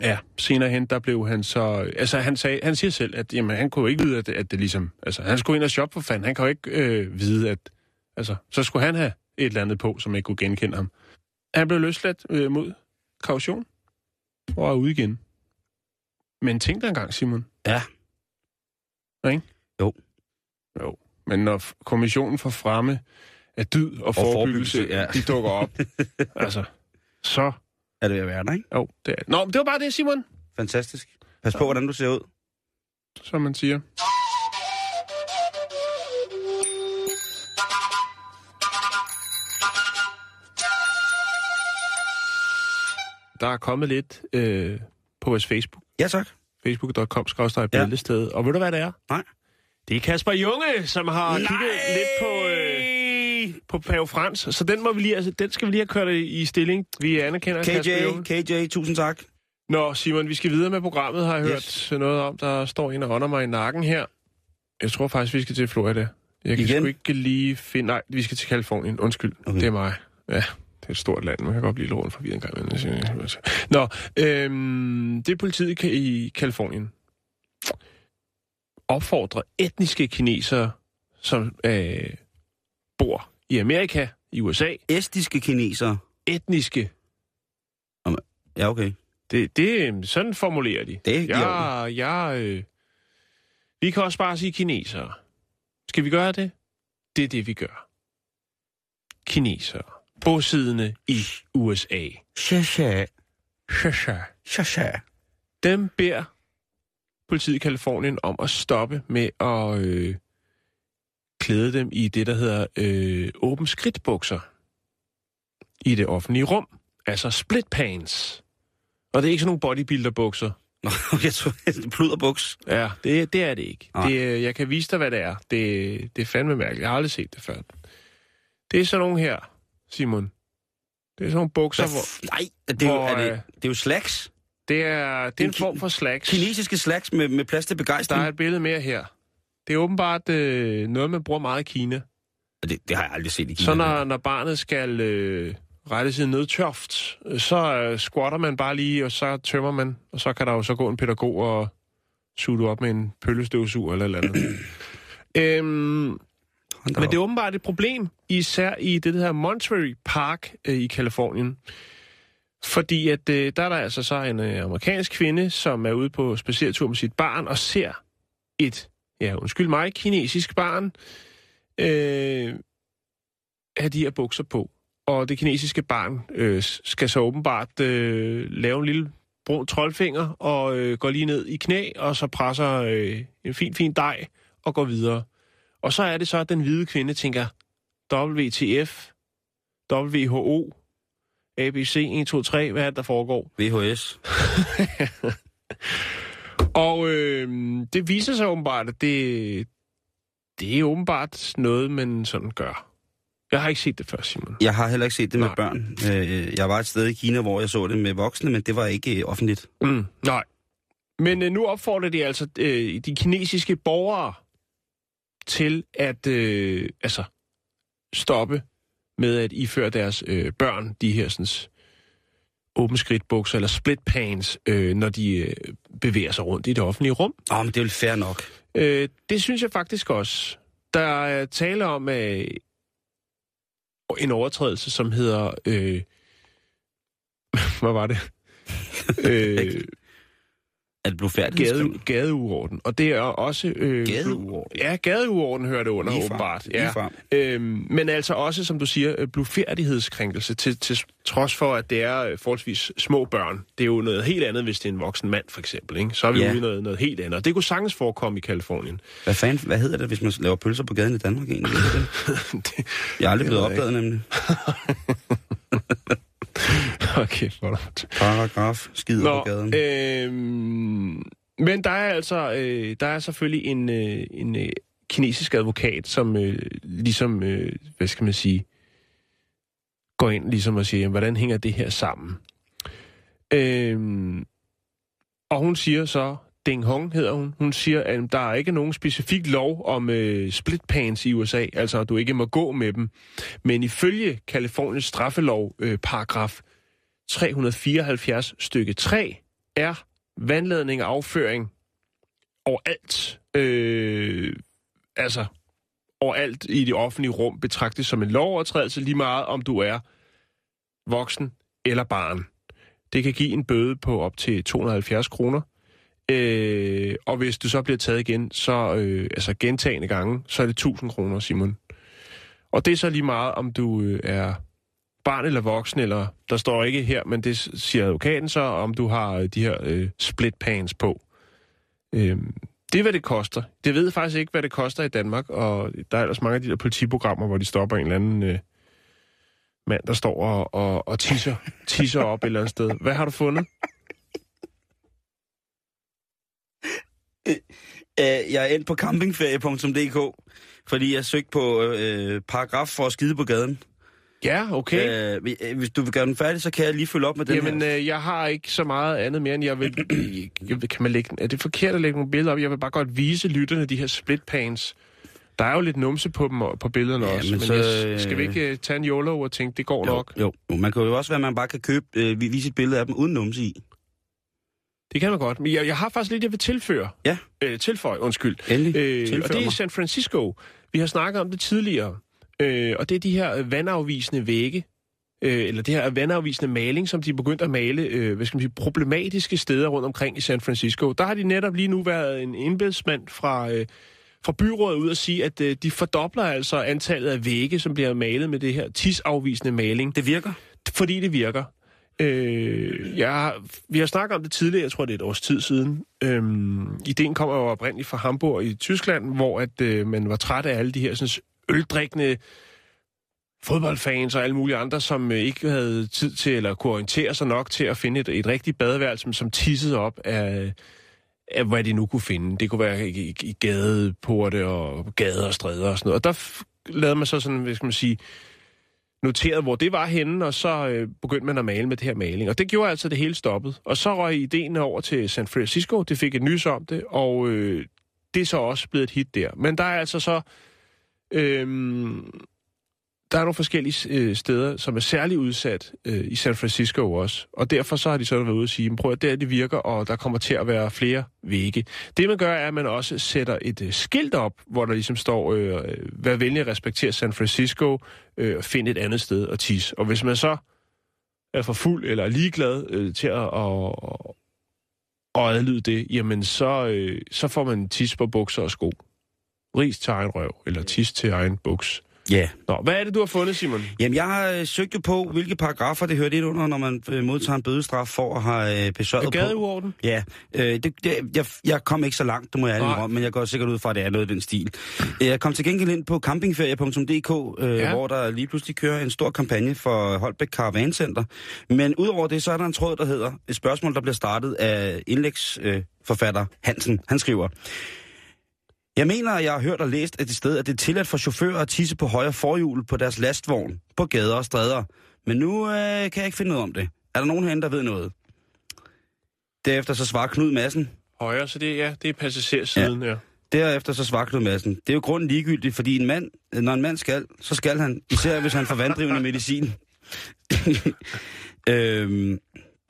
ja, senere hen, der blev han så... Altså, han, sagde, han siger selv, at jamen, han kunne jo ikke vide, at, at det ligesom... Altså, han skulle ind og shoppe for fanden. Han kan jo ikke øh, vide, at... Altså, så skulle han have et eller andet på, som ikke kunne genkende ham. Han blev løsladt øh, mod kaution og er ude igen. Men tænk dig engang, Simon. Ja. Ikke? Jo. Jo. Men når kommissionen for fremme af dyd og, og forebyggelse, forebyggelse, ja. de dukker op, altså, så... Er det ved at være der, ikke? Jo, det er... Nå, men det var bare det, Simon, Fantastisk. Pas på, hvordan du ser ud. som man siger. Der er kommet lidt øh, på vores Facebook. Ja, tak. facebook.com Ja. billedsted. Og ved du, hvad det er? Nej. Det er Kasper Junge, som har Nej! kigget lidt på, øh, på Pave Frans. Så den, må vi lige, altså, den skal vi lige have kørt i i stilling. Vi anerkender. KJ, KJ, tusind tak. Nå, Simon, vi skal videre med programmet, har jeg Yes. hørt noget om. Der står en og ånder mig i nakken her. Jeg tror faktisk, vi skal til Florida. Jeg kan Igen? sgu ikke lige finde... Nej, vi skal til Kalifornien. Undskyld, okay. Det er mig. Ja, det er et stort land. Man kan godt blive lidt rundt forbi en gang. imellem. Nå, øhm, det er politiet i Ka- i Kalifornien. opfordre etniske kinesere, som øh, bor i Amerika, i USA, Estiske kinesere. etniske, Ja, okay. det, det sådan formulerer de. Det Ja, ja, øh, vi kan også bare sige kinesere. Skal vi gøre det? Det er det, vi gør. Kinesere. Bosiddende i USA. Shasha. Shasha. Shasha. Dem beder politiet i Kalifornien om at stoppe med at øh, klæde dem i det, der hedder øh, åben skridtbukser i det offentlige rum. Altså split pants. Og det er ikke sådan nogle bodybuilder-bukser. Nå, jeg tror, det er pluderbuks. Ja, det, det er det ikke. Nej. Det, øh, jeg kan vise dig, hvad det er. Det, det er fandme mærkeligt. Jeg har aldrig set det før. Det er sådan nogle her, Simon. Det er sådan nogle bukser, hvor... Nej, det er, jo, hvor, er, det, øh, det er jo slacks. Det er, det er en form for slacks. Kinesiske slacks med, med plads til Der begejstring. er et billede mere her. Det er åbenbart øh, noget, man bruger meget i Kina. Det, det har jeg aldrig set i Kina. Så når, når barnet skal øh, rette sin nødtørft, øh, så øh, squatter man bare lige, og så tømmer man, og så kan der jo så gå en pædagog og suge det op med en pøllestøvsuger eller eller andet. øhm, men det er åbenbart et problem, især i det, der hedder Monterey Park øh, i Kalifornien. Fordi at øh, der er der altså så en øh, amerikansk kvinde, som er ude på spaceretur med sit barn og ser et, ja undskyld mig, kinesisk barn øh, have de her bukser på. Og det kinesiske barn øh, skal så åbenbart øh, lave en lille brun troldfinger og øh, går lige ned i knæ, og så presser øh, en fin, fin dej og går videre. Og så er det så, at den hvide kvinde tænker, WTF, WHO, ABC, 1, 2, 3, hvad er det, der foregår? VHS. Og øh, det viser sig åbenbart, at det, det er åbenbart noget, man sådan gør. Jeg har ikke set det før, Simon. Jeg har heller ikke set det med Nej. børn. Øh, Jeg var et sted i Kina, hvor jeg så det med voksne, men det var ikke øh, offentligt. Mm, nej. Men øh, nu opfordrer de altså øh, de kinesiske borgere til at øh, altså stoppe med at iføre deres øh, børn de her sådan, åben skridtbukser eller split pants, øh, når de øh, bevæger sig rundt i det offentlige rum. Åh, men det er vel fair nok. Øh, det synes jeg faktisk også. Der er tale om øh, en overtrædelse, som hedder... Øh, hvad var det? øh, Er det blufærdigt? gade, gadeuorden. Og det er også... Øh, Gadeuorden? Ja, gadeuorden hører det under, åbenbart. Ja. Ligefrem. Øhm, men altså også, som du siger, øh, blufærdighedskrænkelse, til, til trods for, at det er øh, forholdsvis små børn. Det er jo noget helt andet, hvis det er en voksen mand, for eksempel. Ikke? Så er vi Ja. ude i noget, noget helt andet. Og det kunne sagtens forekomme i Kalifornien. Hvad fanden, hvad hedder det, hvis man laver pølser på gaden i Danmark egentlig? det, Jeg er aldrig blevet opdaget, nemlig. okay, flot. Paragraf, skider Nå, på gaden. øhm, men der er altså, øh, der er selvfølgelig en, øh, en øh, kinesisk advokat, som øh, ligesom, øh, hvad skal man sige, går ind ligesom og siger, jamen, hvordan hænger det her sammen? Øhm, og hun siger så, Deng Hong hedder hun, hun siger, at der er ikke nogen specifik lov om øh, split pants i USA, altså at du ikke må gå med dem. Men ifølge Kaliforniens straffelov, øh, paragraf 374 stykke 3, er vandladning og afføring overalt, øh, altså overalt i det offentlige rum betragtes som en lovovertrædelse lige meget, om du er voksen eller barn. Det kan give en bøde på op til 270 kroner. Øh, og hvis du så bliver taget igen, så øh, altså gentagende gange, så er det 1000 kroner, Simon. Og det er så lige meget, om du øh, er barn eller voksen, eller der står ikke her, men det siger advokaten så, om du har øh, de her øh, split pants på. Øh, det er, hvad det koster. Det ved jeg faktisk ikke, hvad det koster i Danmark, og der er ellers mange af de der politiprogrammer, hvor de stopper en eller anden øh, mand, der står og, og, og tisser, tisser op et eller andet sted. Hvad har du fundet? Øh, øh jeg er endt på campingferie.dk, fordi jeg søgte på øh, øh, paragraf for at skide på gaden. Ja, okay. Øh, hvis- hvis du vil gøre den færdig, så kan jeg lige følge op med den Jamen, her. øh, jeg har ikke så meget andet mere, end jeg vil... Jeg kan man lægge, er det forkert at lægge nogle billeder op? Jeg vil bare godt vise lytterne de her split pans. Der er jo lidt numse på dem og på billederne Ja, også. men Men, så, jeg, skal vi øh, ikke uh, tage en YOLO og tænke, det går Jo, nok? jo, man kan jo også være, at man bare kan købe, øh, vi- vise et billede af dem uden numse i. Det kan man godt. Men jeg, jeg har faktisk lidt, jeg vil tilføre. Ja. Øh, tilføje, undskyld. Endelig. Øh, Tilfør og det er i mig. San Francisco. Vi har snakket om det tidligere. Øh, og det er de her vandafvisende vægge, øh, eller det her vandafvisende maling, som de er begyndt at male, øh, hvad skal man sige, problematiske steder rundt omkring i San Francisco. Der har de netop lige nu været en embedsmand fra, øh, fra byrådet ud og sige, at øh, de fordobler altså antallet af vægge, som bliver malet med det her tisafvisende maling. Det virker. Fordi det virker. Øh, jeg, vi har snakket om det tidligere, jeg tror det er et års tid siden. Øhm, ideen kommer jo oprindeligt fra Hamburg i Tyskland, hvor at øh, man var træt af alle de her sådan, øldrikkende fodboldfans og alle mulige andre, som øh, ikke havde tid til eller kunne orientere sig nok til at finde et, et rigtigt badeværelse, som tissede op af, af, hvad de nu kunne finde. Det kunne være i, i, i gadeporte og gader og stræder og sådan noget. Og der f- lavede man så sådan, hvad skal man sige, noteret, hvor det var henne, og så øh, begyndte man at male med det her maling. Og det gjorde altså, det hele stoppet. Og så røg ideen over til San Francisco, det fik et nys om det, og øh, det er så også blevet et hit der. Men der er altså så... Øhm, der er nogle forskellige øh, steder, som er særligt udsat øh, i San Francisco også. Og derfor så har de så været ude og sige, prøv at der det virker, og der kommer til at være flere vægge. Det man gør, er, at man også sætter et øh, skilt op, hvor der ligesom står, øh, vær venlig at respektere San Francisco, øh, og find et andet sted at tisse. Og hvis man så er for fuld eller er ligeglad øh, til at, og, og adlyde det, jamen så, øh, så får man tis på bukser og sko. Ris til egen røv, eller tis til egen buks. Ja. Nå, hvad er det, du har fundet, Simon? Jamen, jeg har øh, søgt jo på, hvilke paragrafer det hører lidt under, når man øh, modtager en bødestraf for at have øh, på. Gadeuorden? Ja, øh, det, det, jeg, jeg kom ikke så langt, det må jeg Nej. indrømme, men jeg går sikkert ud fra, at det er noget i den stil. Jeg kom til gengæld ind på campingferie.dk, øh, Ja. hvor der lige pludselig kører en stor kampagne for Holbæk Caravan Center. Men udover det, så er der en tråd, der hedder et spørgsmål, der bliver startet af indlægsforfatter øh, forfatter Hansen. Han skriver, jeg mener, at jeg har hørt og læst et sted, at det er tilladt for chauffører at tisse på højre forhjul på deres lastvogn, på gader og stræder. Men nu øh, kan jeg ikke finde noget om det. Er der nogen herinde, der ved noget? Derefter så svarer Knud Madsen. Højre, så det, ja, det er passagersiden, ja. ja. Derefter så svarer Knud Madsen. Det er jo grunden ligegyldigt, fordi en mand, når en mand skal, så skal han. Især hvis han får vanddrivende medicin. øhm,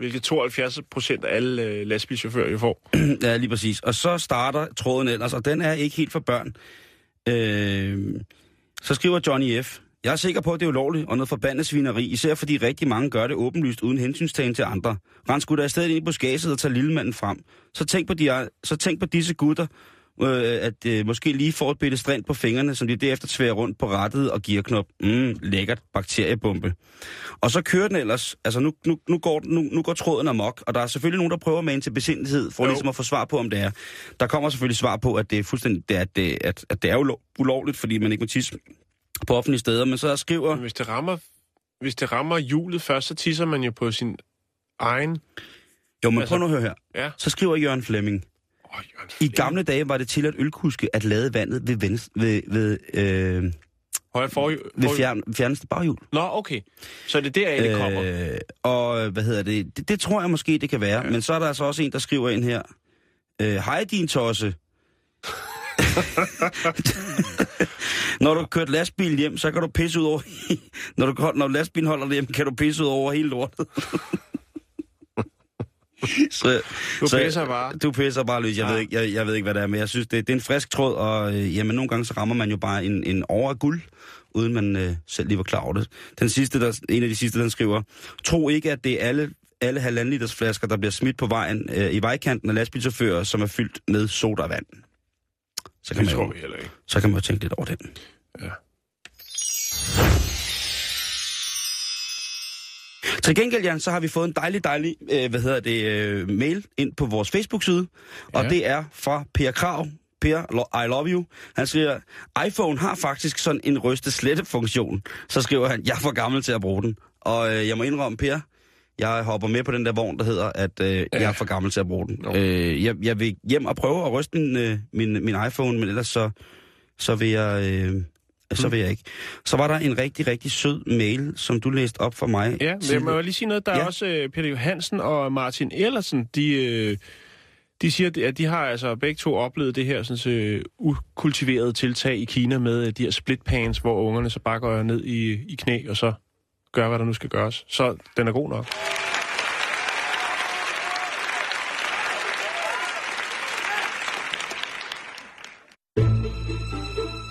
Hvilket 72 procent af alle øh, lastbilchauffører jo får. ja, lige præcis. Og så starter tråden ellers, og den er ikke helt for børn. Øh, så skriver Johnny F. Jeg er sikker på, at det er ulovligt og noget forbandet svineri, især fordi rigtig mange gør det åbenlyst uden hensynstagen til andre. Rens gutter da i stedet ind på buskaget og tager lillemanden frem. Så tænk på, de, så tænk på disse gutter, øh, at øh, måske lige får et bitte strand på fingrene, som de derefter tværer rundt på rettet og gearknop. Mm, lækkert bakteriebombe. Og så kører den ellers, altså nu, nu, nu, går, nu, nu går tråden amok, og der er selvfølgelig nogen, der prøver med ind til besindighed, for Jo. ligesom at få svar på, om det er. Der kommer selvfølgelig svar på, at det er fuldstændig, det er, at, det, at, at det er ulov, ulovligt, fordi man ikke må tisse på offentlige steder, men så skriver... Men hvis det rammer, hvis det rammer hjulet først, så tisser man jo på sin egen... Jo, men altså- prøv nu at høre her. Ja. Så skriver Jørgen Flemming. I gamle dage var det til at ølkuske at lade vandet ved, venstre, ved, ved, øh, Højre for, ved fjern, fjerneste baghjul. Nå, okay. Så det er der, det kommer. Øh, og hvad hedder det? det? Det tror jeg måske, det kan være. Ja. Men så er der altså også en, der skriver ind her. Øh, Hej din tosse. når du har kørt lastbil hjem, så kan du pisse ud over... når, du, når lastbilen holder hjem, kan du pisse ud over hele lortet. så, Du så- pisser bare. Du pisser bare løs. Jeg, Ja. ved ikke, jeg, jeg ved ikke, hvad det er, men jeg synes, det, det er en frisk tråd, og øh, jamen, nogle gange så rammer man jo bare en, en over af guld, uden man øh, selv lige var klar over det. Den sidste, der, en af de sidste, den skriver, tro ikke, at det er alle, alle halvanden liters flasker, der bliver smidt på vejen øh, i vejkanten af lastbilchauffører, som er fyldt med sodavand. Så kan, Det man jo, vi heller ikke. så kan man jo tænke lidt over den. Ja. Til gengæld, Jan, så har vi fået en dejlig, dejlig, øh, hvad hedder det, øh, mail ind på vores Facebook-side, og Ja. det er fra Per Krav. Per, I love you. Han skriver, iPhone har faktisk sådan en ryste slette funktion. Så skriver han, jeg er for gammel til at bruge den. Og øh, jeg må indrømme, Per, jeg hopper med på den der vogn, der hedder, at øh, ja. jeg er for gammel til at bruge den. Jo. Øh, jeg, jeg vil hjem og prøve at ryste min, øh, min, min iPhone, men ellers så, så vil jeg... Øh, så vil jeg ikke. Så var der en rigtig, rigtig sød mail, som du læste op for mig. Ja, men jeg må lige sige noget. Der er Ja. også øh, Peter Johansen og Martin Ellersen, de, øh, de siger, at de har altså begge to oplevet det her sådan, øh, ukultiverede tiltag i Kina med de her splitpans, hvor ungerne så bare går ned i, i knæ og så gør, hvad der nu skal gøres. Så den er god nok.